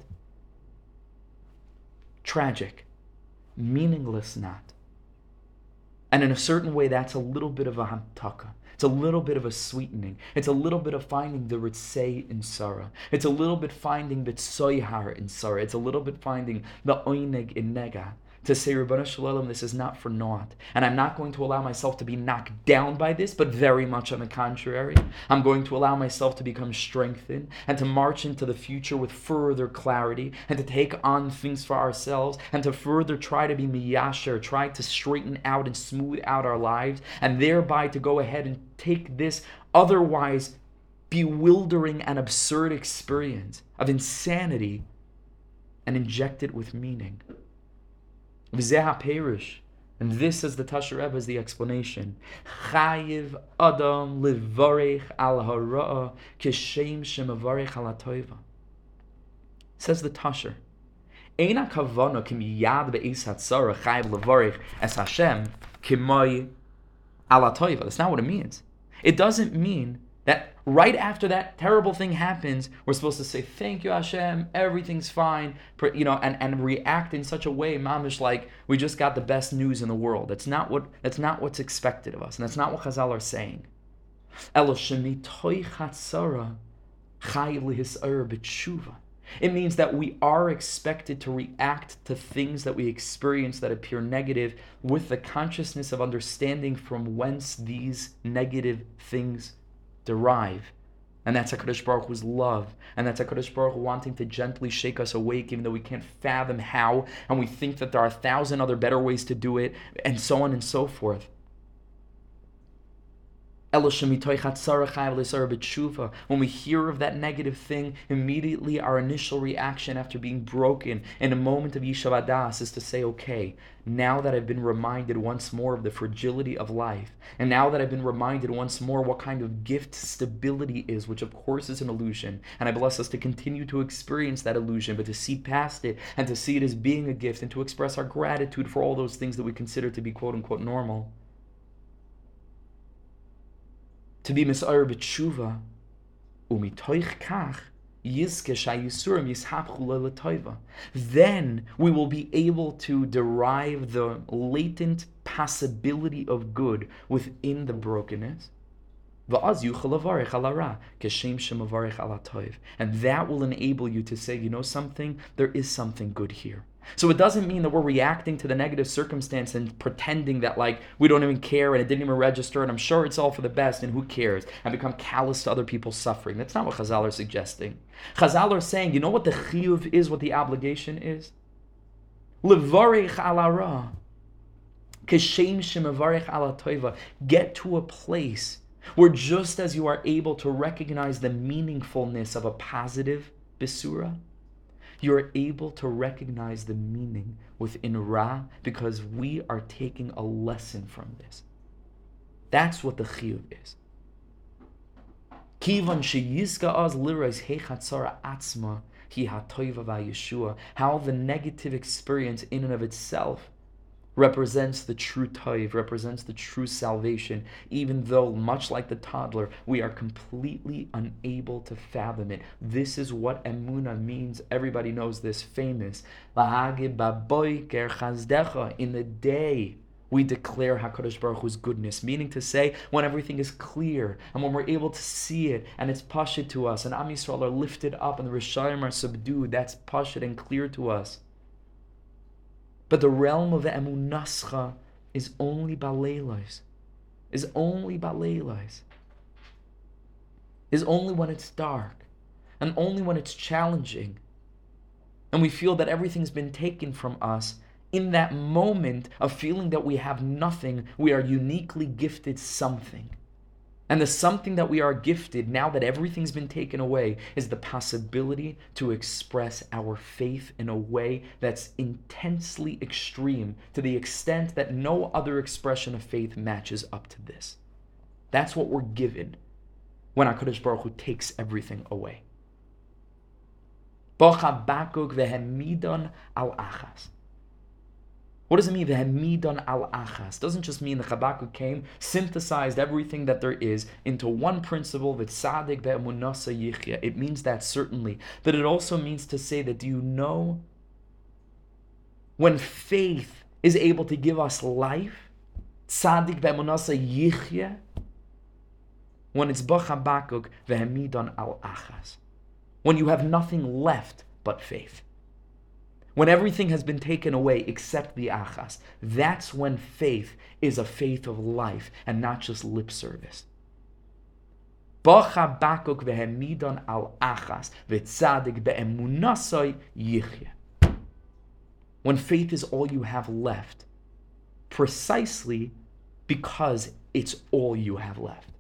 Tragic, meaningless not. And in a certain way, that's a little bit of a hamtaka. It's a little bit of a sweetening. It's a little bit of finding the ritzei in tzara. It's a little bit finding the tsoyhar in tzara. It's a little bit finding the oineg in nega to say, Ribono Shel Olam, this is not for naught. And I'm not going to allow myself to be knocked down by this, but very much on the contrary. I'm going to allow myself to become strengthened and to march into the future with further clarity and to take on things for ourselves and to further try to be miyasher, try to straighten out and smooth out our lives, and thereby to go ahead and take this otherwise bewildering and absurd experience of insanity and inject it with meaning. And this is the Tasher Rebbe is the explanation. Chayiv Adam livarech al hara'a kishem shemavarech al atoiva. Says the Tasher. Eina kavana kim yad be'is hatzara chayiv livarech es Hashem kimoi al atoiva. That's not what it means. It doesn't mean that right after that terrible thing happens, we're supposed to say, Thank you, Hashem, everything's fine, you know, and, and react in such a way, mamish, like we just got the best news in the world. That's not what that's not what's expected of us, and that's not what Chazal are saying. It means that we are expected to react to things that we experience that appear negative with the consciousness of understanding from whence these negative things derive. And that's HaKadosh Baruch Hu's love. And that's HaKadosh Baruch Hu wanting to gently shake us awake, even though we can't fathom how, and we think that there are a thousand other better ways to do it, and so on and so forth. When we hear of that negative thing, immediately our initial reaction after being broken in a moment of Yishavadas is to say, okay, now that I've been reminded once more of the fragility of life, and now that I've been reminded once more what kind of gift stability is, which of course is an illusion, and I bless us to continue to experience that illusion, but to see past it and to see it as being a gift and to express our gratitude for all those things that we consider to be quote unquote normal to be misayr b'tshuva, umitoich kach, then we will be able to derive the latent possibility of good within the brokenness. And that will enable you to say, you know something, there is something good here. So it doesn't mean that we're reacting to the negative circumstance and pretending that like we don't even care and it didn't even register and I'm sure it's all for the best and who cares and become callous to other people's suffering. That's not what Chazal are suggesting. Chazal are saying, you know what the chiyuv is, what the obligation is? Levarech alara. Keshem shemavarech ala. Get to a place where just as you are able to recognize the meaningfulness of a positive bisura, you're able to recognize the meaning within Ra because we are taking a lesson from this. That's what the chiyuv is. Kivan sheyizka az lirais hechatzara atzma hi vayeshua. How the negative experience in and of itself represents the true taiv, represents the true salvation, even though, much like the toddler, we are completely unable to fathom it. This is what emuna means. Everybody knows this famous. In the day we declare HaKadosh Baruch Hu's goodness, meaning to say, when everything is clear and when we're able to see it and it's pashit to us, and Am Yisrael are lifted up and the Rishayim are subdued, that's pashit and clear to us. But the realm of the Emunascha is only Baleilas, is only Baleilas, is only when it's dark and only when it's challenging. And we feel that everything's been taken from us in that moment of feeling that we have nothing, we are uniquely gifted something. And the something that we are gifted, now that everything's been taken away, is the possibility to express our faith in a way that's intensely extreme to the extent that no other expression of faith matches up to this. That's what we're given when HaKadosh Baruch Hu takes everything away. al achas. What does it mean? The Vehemidon al achas doesn't just mean the Habakkuk came, synthesized everything that there is into one principle, that sadik be'emunasa yichya. It means that certainly, but it also means to say that do you know when faith is able to give us life, sadik be'emunasa yichya, when it's b'chabakuk vehemidon al achas, when you have nothing left but faith when everything has been taken away except the achas, that's when faith is a faith of life and not just lip service. When faith is all you have left, precisely because it's all you have left.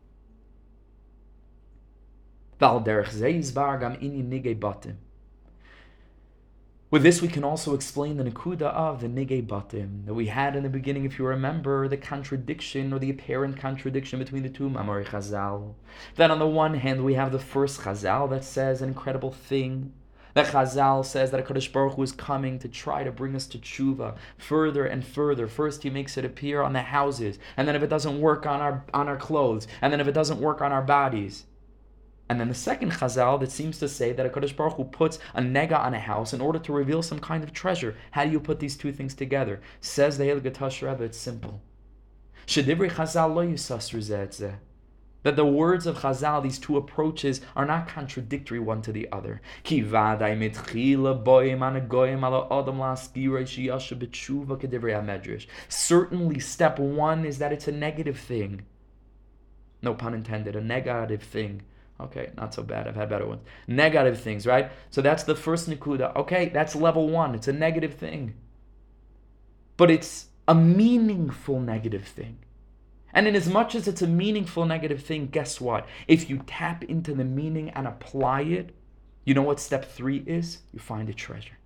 With this, we can also explain the Nakuda of the Nige Batim that we had in the beginning, if you remember, the contradiction or the apparent contradiction between the two Mamari Chazal. That on the one hand, we have the first Chazal that says an incredible thing. That Chazal says that HaKadosh Baruch Hu is coming to try to bring us to tshuva further and further. First, he makes it appear on the houses, and then if it doesn't work on our on our clothes, and then if it doesn't work on our bodies, and then the second chazal that seems to say that a Kadosh Baruch Hu puts a nega on a house in order to reveal some kind of treasure. How do you put these two things together? Says the Elgatash Rebbe, it's simple. Chazal lo that the words of Chazal, these two approaches, are not contradictory one to the other. Certainly, step one is that it's a negative thing. No pun intended, a negative thing. Okay, not so bad. I've had better ones. Negative things, right? So that's the first Nikuda. Okay, that's level one. It's a negative thing. But it's a meaningful negative thing. And in as much as it's a meaningful negative thing, guess what? If you tap into the meaning and apply it, you know what step three is? You find a treasure.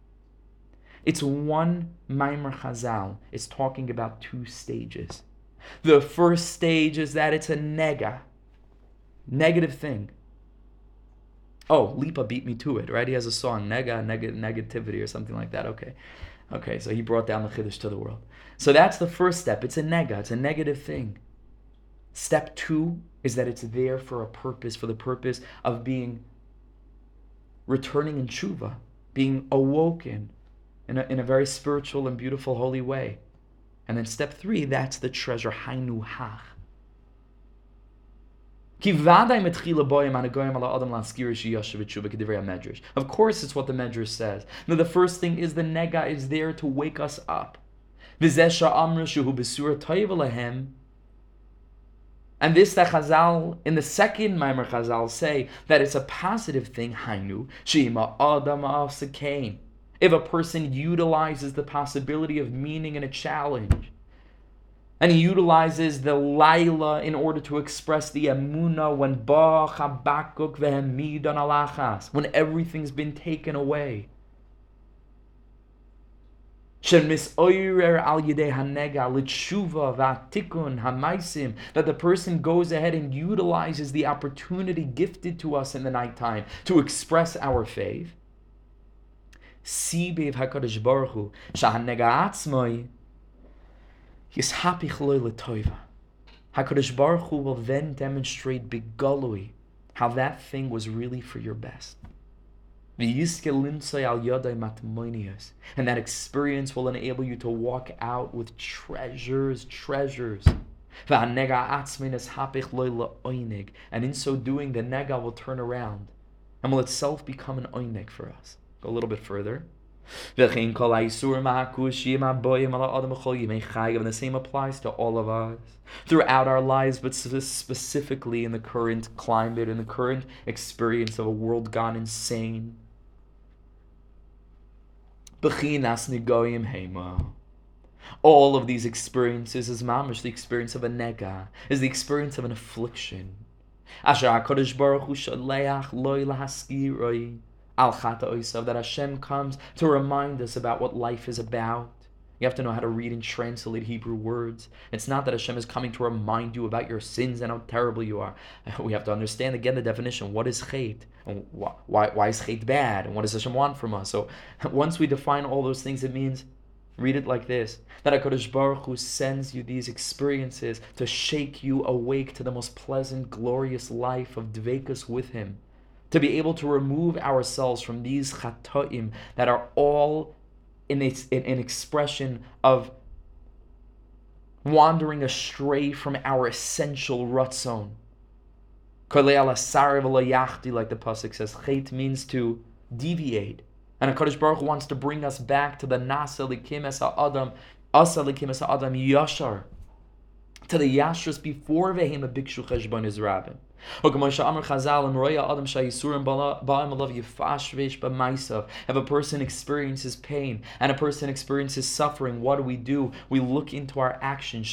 It's one Maimer Chazal. It's talking about two stages. The first stage is that it's a nega, negative thing. Oh, Lipa beat me to it, right? He has a song, Nega, neg- Negativity, or something like that. Okay. Okay, so he brought down the Chiddush to the world. So that's the first step. It's a nega, it's a negative thing. Step two is that it's there for a purpose, for the purpose of being returning in tshuva, being awoken in a, in a very spiritual and beautiful, holy way. And then step three, that's the treasure, hainu hach. Of course, it's what the Medrash says. Now, the first thing is the nega is there to wake us up. And this that Chazal, in the second Maimer Chazal, say that it's a positive thing, Hainu, If a person utilizes the possibility of meaning in a challenge, and he utilizes the Laila in order to express the Emuna when Ba Chabakuk Vehemidon Alachas, when everything's been taken away. That the person goes ahead and utilizes the opportunity gifted to us in the nighttime to express our faith. Sibev HaKadosh Baruch Hu, Shahanega Atzmoi, Yishapich loy letoiva. HaKadosh Baruch Hu will then demonstrate bigalui how that thing was really for your best. And that experience will enable you to walk out with treasures, treasures. And in so doing, the nega will turn around and will itself become an oinig for us. Go a little bit further. And the same applies to all of us throughout our lives, but specifically in the current climate, in the current experience of a world gone insane. All of these experiences is mamish, the experience of a nega, is the experience of an affliction. Asher HaKadosh Baruch Hu shaleach loy lahaskiroi al chata oisav, that Hashem comes to remind us about what life is about. You have to know how to read and translate Hebrew words. It's not that Hashem is coming to remind you about your sins and how terrible you are. We have to understand again the definition. What is chait? And why, why is chait bad? And what does Hashem want from us? So once we define all those things, it means Read it like this that HaKadosh Baruch Hu sends you these experiences to shake you awake to the most pleasant, glorious life of Dvekas with Him. To be able to remove ourselves from these chatoim that are all in, in an expression of wandering astray from our essential rutzon. Like the Pasuk says, Chait means to deviate and HaKadosh Baruch Hu wants to bring us back to the Nasa Likim Adam, Asa Likim Adam Yashar, to the Yashras before Vehema Bikshu Cheshbon Izrabim. If a person experiences pain and a person experiences suffering, what do we do? We look into our actions.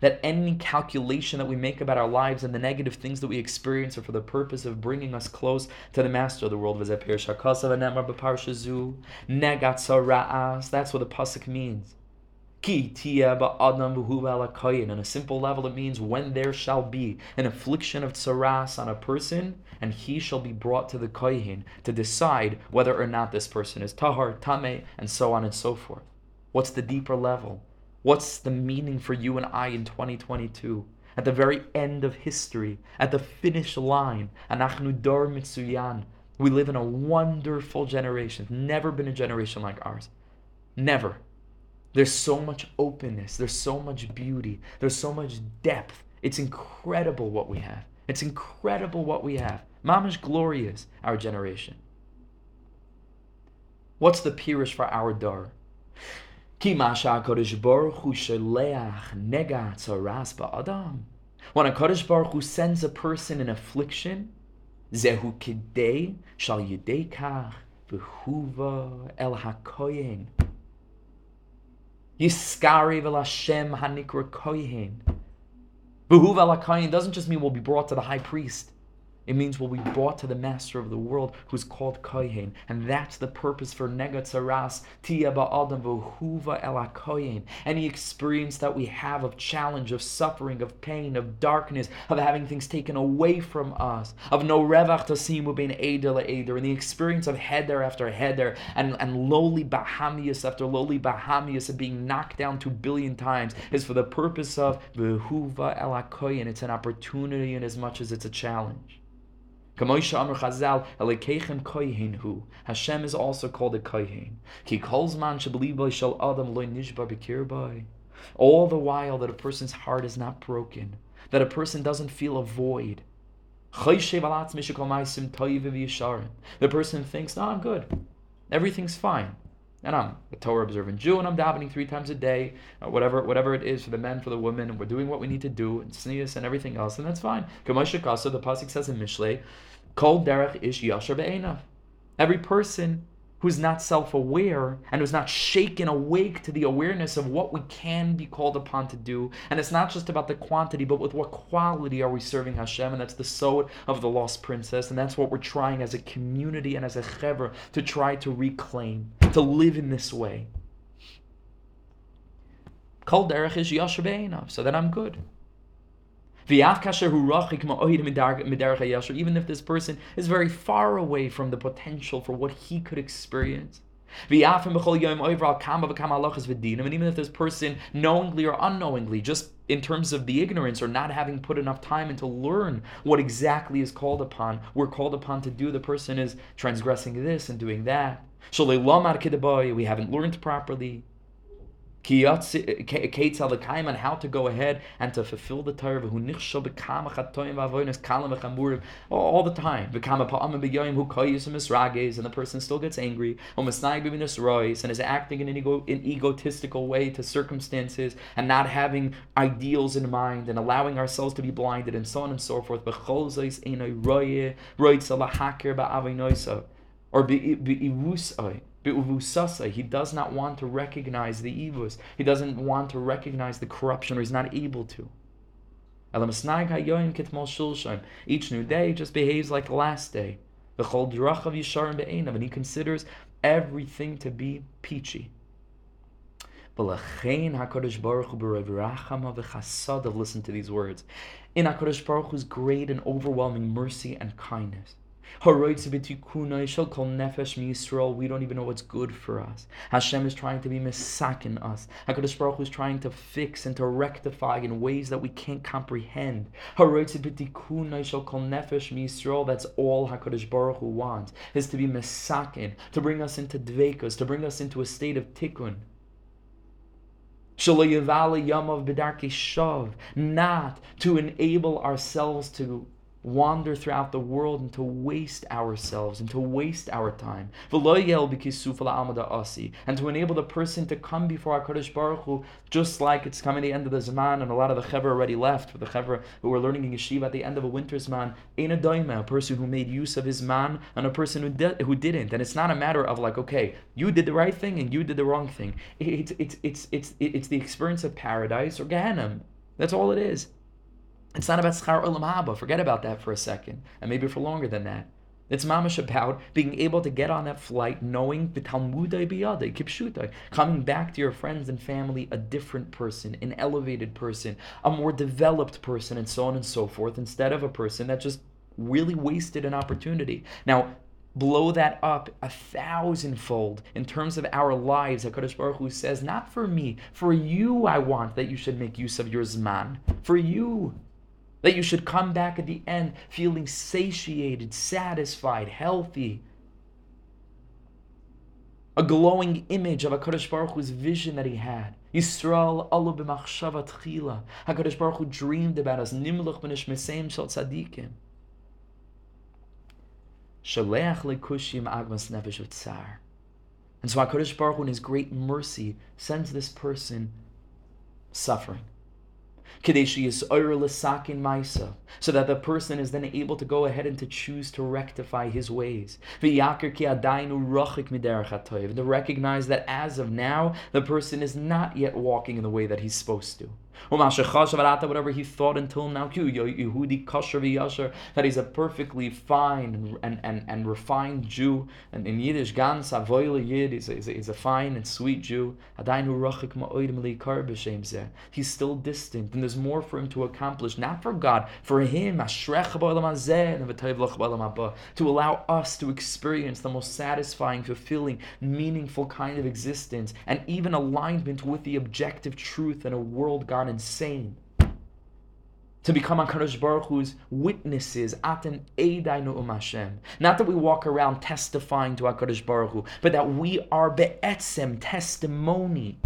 That any calculation that we make about our lives and the negative things that we experience are for the purpose of bringing us close to the master of the world. That's what the pasuk means. Ki On a simple level, it means when there shall be an affliction of tsaras on a person, and he shall be brought to the kohen to decide whether or not this person is tahar, tame, and so on and so forth. What's the deeper level? What's the meaning for you and I in 2022? At the very end of history, at the finish line, anachnu dor mitsuyan. We live in a wonderful generation. Never been a generation like ours. Never. There's so much openness, there's so much beauty, there's so much depth. It's incredible what we have. It's incredible what we have. Mama's glorious, our generation. What's the pirish for our dar? When a Kadosh Baruch Hu sends a person in affliction, zehu kidei shal yidei v'huva el Yiskari v'lashem hanikra kohen. Behuv doesn't just mean we'll be brought to the high priest. It means we'll be brought to the master of the world who's called Kohen. And that's the purpose for Negatzaras, Tia Ba'adam V'huva El Kohen. Any experience that we have of challenge, of suffering, of pain, of darkness, of having things taken away from us, of no Revach Tasimu being Eder Eder, and the experience of Heder after Heder, and, and lowly Bahamias after lowly Bahamias, and being knocked down two billion times, is for the purpose of V'huva El Kohen. It's an opportunity in as much as it's a challenge. Chazal, Hashem is also called a kohen. Ki kolzman shal adam loy nishbar All the while that a person's heart is not broken, that a person doesn't feel a void. The person thinks, no, I'm good. Everything's fine. And I'm a Torah observant Jew, and I'm davening three times a day, uh, whatever whatever it is for the men, for the women, and we're doing what we need to do, and sneeze and everything else, and that's fine. the pasuk says in Mishlei, Kol derech ish yasher be'enav. Every person who's not self aware and who's not shaken awake to the awareness of what we can be called upon to do. And it's not just about the quantity, but with what quality are we serving Hashem? And that's the sod of the lost princess. And that's what we're trying as a community and as a chever to try to reclaim, to live in this way. Kol derech is yasher so that I'm good. Even if this person is very far away from the potential for what he could experience. And even if this person knowingly or unknowingly, just in terms of the ignorance or not having put enough time into learn what exactly is called upon, we're called upon to do, the person is transgressing this and doing that. We haven't learned properly and how to go ahead and to fulfill the Torah all the time. And the person still gets angry and is acting in an, ego, an egotistical way to circumstances and not having ideals in mind and allowing ourselves to be blinded and so on and so forth. Or he does not want to recognize the evils. He doesn't want to recognize the corruption, or he's not able to. Each new day just behaves like the last day. And he considers everything to be peachy. Listen to these words. In HaKadosh Baruch Hu's great and overwhelming mercy and kindness, we don't even know what's good for us. Hashem is trying to be misakin us. HaKadosh Baruch Hu is trying to fix and to rectify in ways that we can't comprehend. That's all HaKadosh Baruch Hu wants, is to be misakin, to bring us into dvekas, to bring us into a state of tikkun. Not to enable ourselves to wander throughout the world and to waste ourselves and to waste our time. And to enable the person to come before our HaKadosh Baruch Hu just like it's coming the end of the Zaman and a lot of the Chevra already left, for the Chevra who were learning in Yeshiva at the end of a winter zman, in a daima, a person who made use of his man and a person who, who didn't. And it's not a matter of like, okay, you did the right thing and you did the wrong thing. It's, it's, it's, it's, it's the experience of paradise or Gehenna. That's all it is. It's not about schar olam haba. Forget about that for a second, and maybe for longer than that. It's mamash about being able to get on that flight, knowing the Talmudai biyadai, kipshutai, coming back to your friends and family a different person, an elevated person, a more developed person, and so on and so forth, instead of a person that just really wasted an opportunity. Now, blow that up a thousandfold in terms of our lives. HaKadosh Baruch Hu says, not for me, for you I want that you should make use of your Zman. For you. That you should come back at the end feeling satiated, satisfied, healthy. A glowing image of HaKadosh Baruch Hu's vision that he had. Yisrael alu b'machshava tchila. HaKadosh Baruch Hu dreamed about us. Nimluch b'nish meseim shel tzadikim. Shaleach lekushim agmas nefesh utzar. And so HaKadosh Baruch Hu in his great mercy sends this person suffering so that the person is then able to go ahead and to choose to rectify his ways. And to recognize that as of now, the person is not yet walking in the way that he's supposed to. Whatever he thought until now, that he's a perfectly fine and, and, and refined Jew. And in Yiddish, Gans Yid is a, is a fine and sweet Jew. He's still distant, and there's more for him to accomplish, not for God, for him, to allow us to experience the most satisfying, fulfilling, meaningful kind of existence, and even alignment with the objective truth in a world gone insane. To become HaKadosh Baruch Hu's witnesses, aten eidainu um. Not that we walk around testifying to HaKadosh Baruch Hu, but that we are be'etzem, testimony.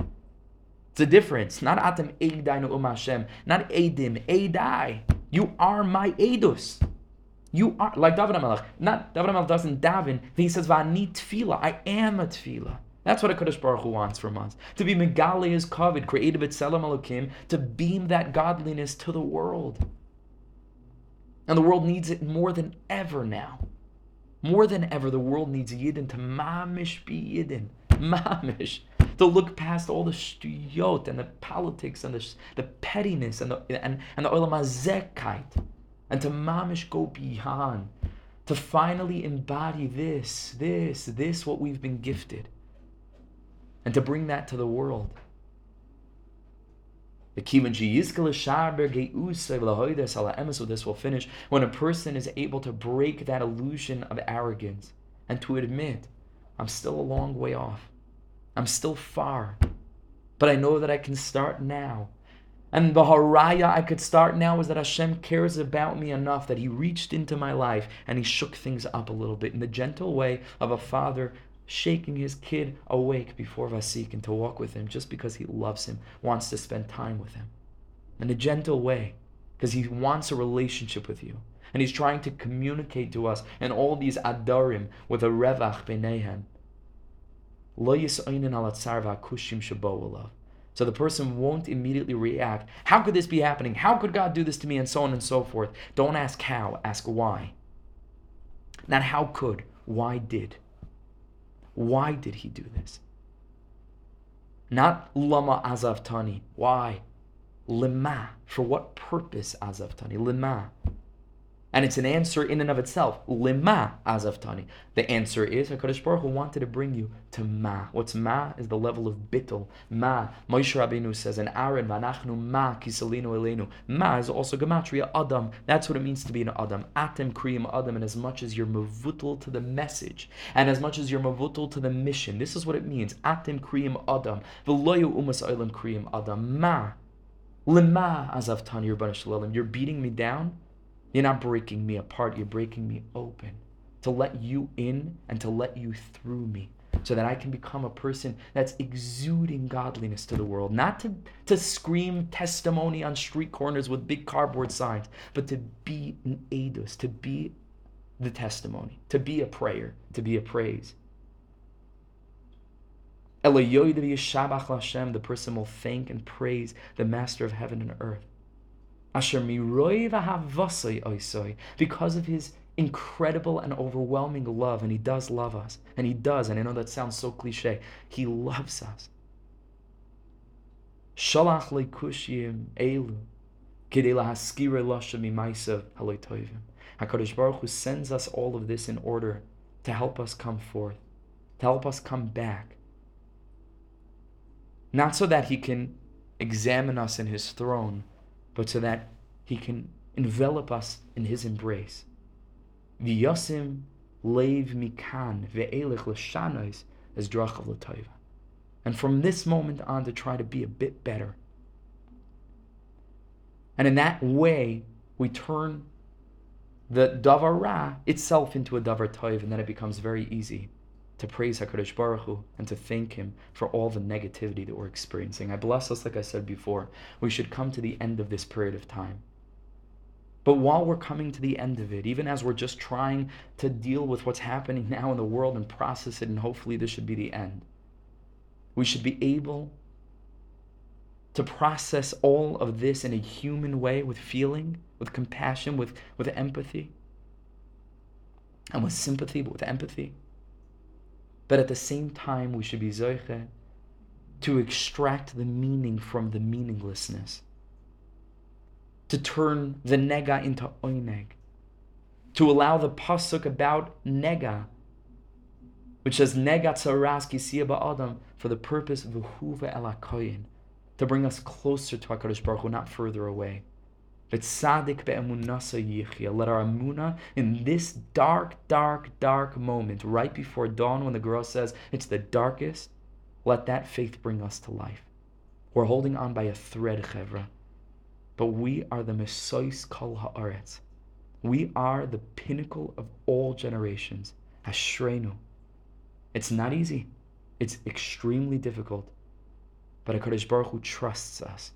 It's a difference. Not atem eidainu um Hashem, not eidim, eidai. You are my edus. You are like David HaMelech. Not David HaMelech doesn't daven. He says, "Va'ani tefillah." I am a tefillah. That's what a Kadosh Baruch Hu wants from us. To be Megali is covered, created B'Tselem Elokim, to beam that godliness to the world. And the world needs it more than ever now. More than ever, the world needs Yidden to mamish be Yidden. Mamish. To look past all the shtuyot and the politics and the, the pettiness and the, and, and the olam And to mamish go beyond. To finally embody this, this, this, what we've been gifted and to bring that to the world. This will finish when a person is able to break that illusion of arrogance and to admit I'm still a long way off. I'm still far. But I know that I can start now. And the haraya I could start now is that Hashem cares about me enough that He reached into my life and He shook things up a little bit in the gentle way of a father shaking his kid awake before Vasik and to walk with him just because he loves him, wants to spend time with him. In a gentle way, because he wants a relationship with you. And he's trying to communicate to us and all these adarim with a revach b'neihem. So the person won't immediately react. How could this be happening? How could God do this to me? And so on and so forth. Don't ask how, ask why. Not how could, why did. Why did he do this? Not lama azavtani. Why? Lima. For what purpose azavtani? Lima. And it's an answer in and of itself. Lima azaftani. The answer is HaKadosh Baruch Hu wanted to bring you to ma. What's ma is the level of bittul. Ma. Moshe Rabbeinu says in Aaron, Vanachnu ma kisalinu elenu. Ma is also gematria Adam. That's what it means to be an Adam. Atem kriyim Adam. And as much as you're mavutul to the message, and as much as you're mavutul to the mission, this is what it means. Atem kriyim Adam. V'loyu umas oilam kriyim Adam. Ma. Lima azaftani You're beating me down you're not breaking me apart, you're breaking me open to let you in and to let you through me so that I can become a person that's exuding godliness to the world. Not to, to scream testimony on street corners with big cardboard signs, but to be an edus, to be the testimony, to be a prayer, to be a praise. The person will thank and praise the Master of heaven and earth. Asher because of his incredible and overwhelming love, and he does love us, and he does, and I know that sounds so cliche, he loves us. Shalach lekushim elu. HaKadosh Baruch Hu sends us all of this in order to help us come forth, to help us come back. Not so that he can examine us in his throne, but so that he can envelop us in his embrace. V'yosim leiv mikan ve'elech l'shanos as drachav l'toiva. And from this moment on to try to be a bit better. And in that way, we turn the davar ra itself into a davar toiv, and then it becomes very easy to praise HaKadosh Baruch Hu and to thank Him for all the negativity that we're experiencing. I bless us, like I said before. We should come to the end of this period of time. But while we're coming to the end of it, even as we're just trying to deal with what's happening now in the world and process it, and hopefully this should be the end, we should be able to process all of this in a human way with feeling, with compassion, with, with empathy, and with sympathy, but with empathy. But at the same time, we should be zoiche to extract the meaning from the meaninglessness, to turn the nega into oineg, to allow the pasuk about nega, which says nega tzaras kisiyah adam for the purpose of v'huva elakoyin, to bring us closer to Hakadosh Baruch Hu, not further away. Let our amuna in this dark, dark, dark moment, right before dawn, when the girl says it's the darkest, let that faith bring us to life. We're holding on by a thread, chevra. But we are the Mesois Kol Haaretz. We are the pinnacle of all generations. Ashrenu. It's not easy. It's extremely difficult. But HaKadosh Baruch Hu trusts us.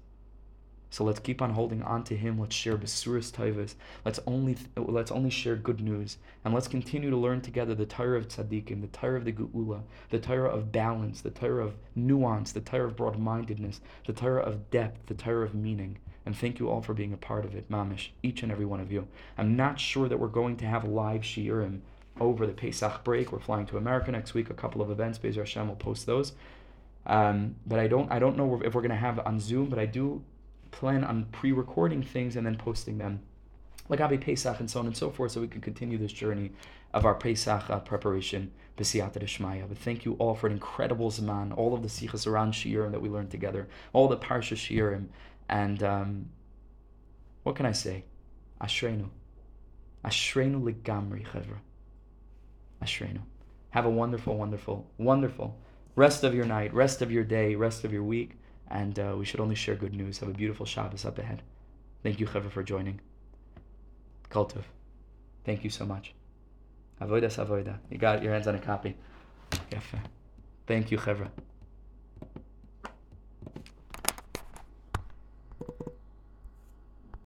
So let's keep on holding on to Him. Let's share Besuras Taivas. Let's only let's only share good news, and let's continue to learn together the Torah of Tzaddikim, the Torah of the Geula, the Torah of balance, the Torah of nuance, the Torah of broad-mindedness, the Torah of depth, the Torah of meaning. And thank you all for being a part of it, Mamish, each and every one of you. I'm not sure that we're going to have live shiurim over the Pesach break. We're flying to America next week. A couple of events, Bezer Hashem will post those. Um, but I don't I don't know if we're going to have on Zoom, but I do plan on pre-recording things and then posting them like Abi Pesach and so on and so forth, so we can continue this journey of our Pesach uh, preparation, B'siyata. But thank you all for an incredible Zaman, all of the Sichos HaRan Shiurim that we learned together, all the Parsha Shiurim, and um, what can I say? Ashrenu. Ashrenu legamri, chevra. Ashrenu. Have a wonderful, wonderful, wonderful rest of your night, rest of your day, rest of your week. And uh, we should only share good news. Have a beautiful Shabbos up ahead. Thank you, Chevra, for joining. Kol Tuv. Thank you so much. Avoida Savoida. You got your hands on a copy. Thank you, Chevra.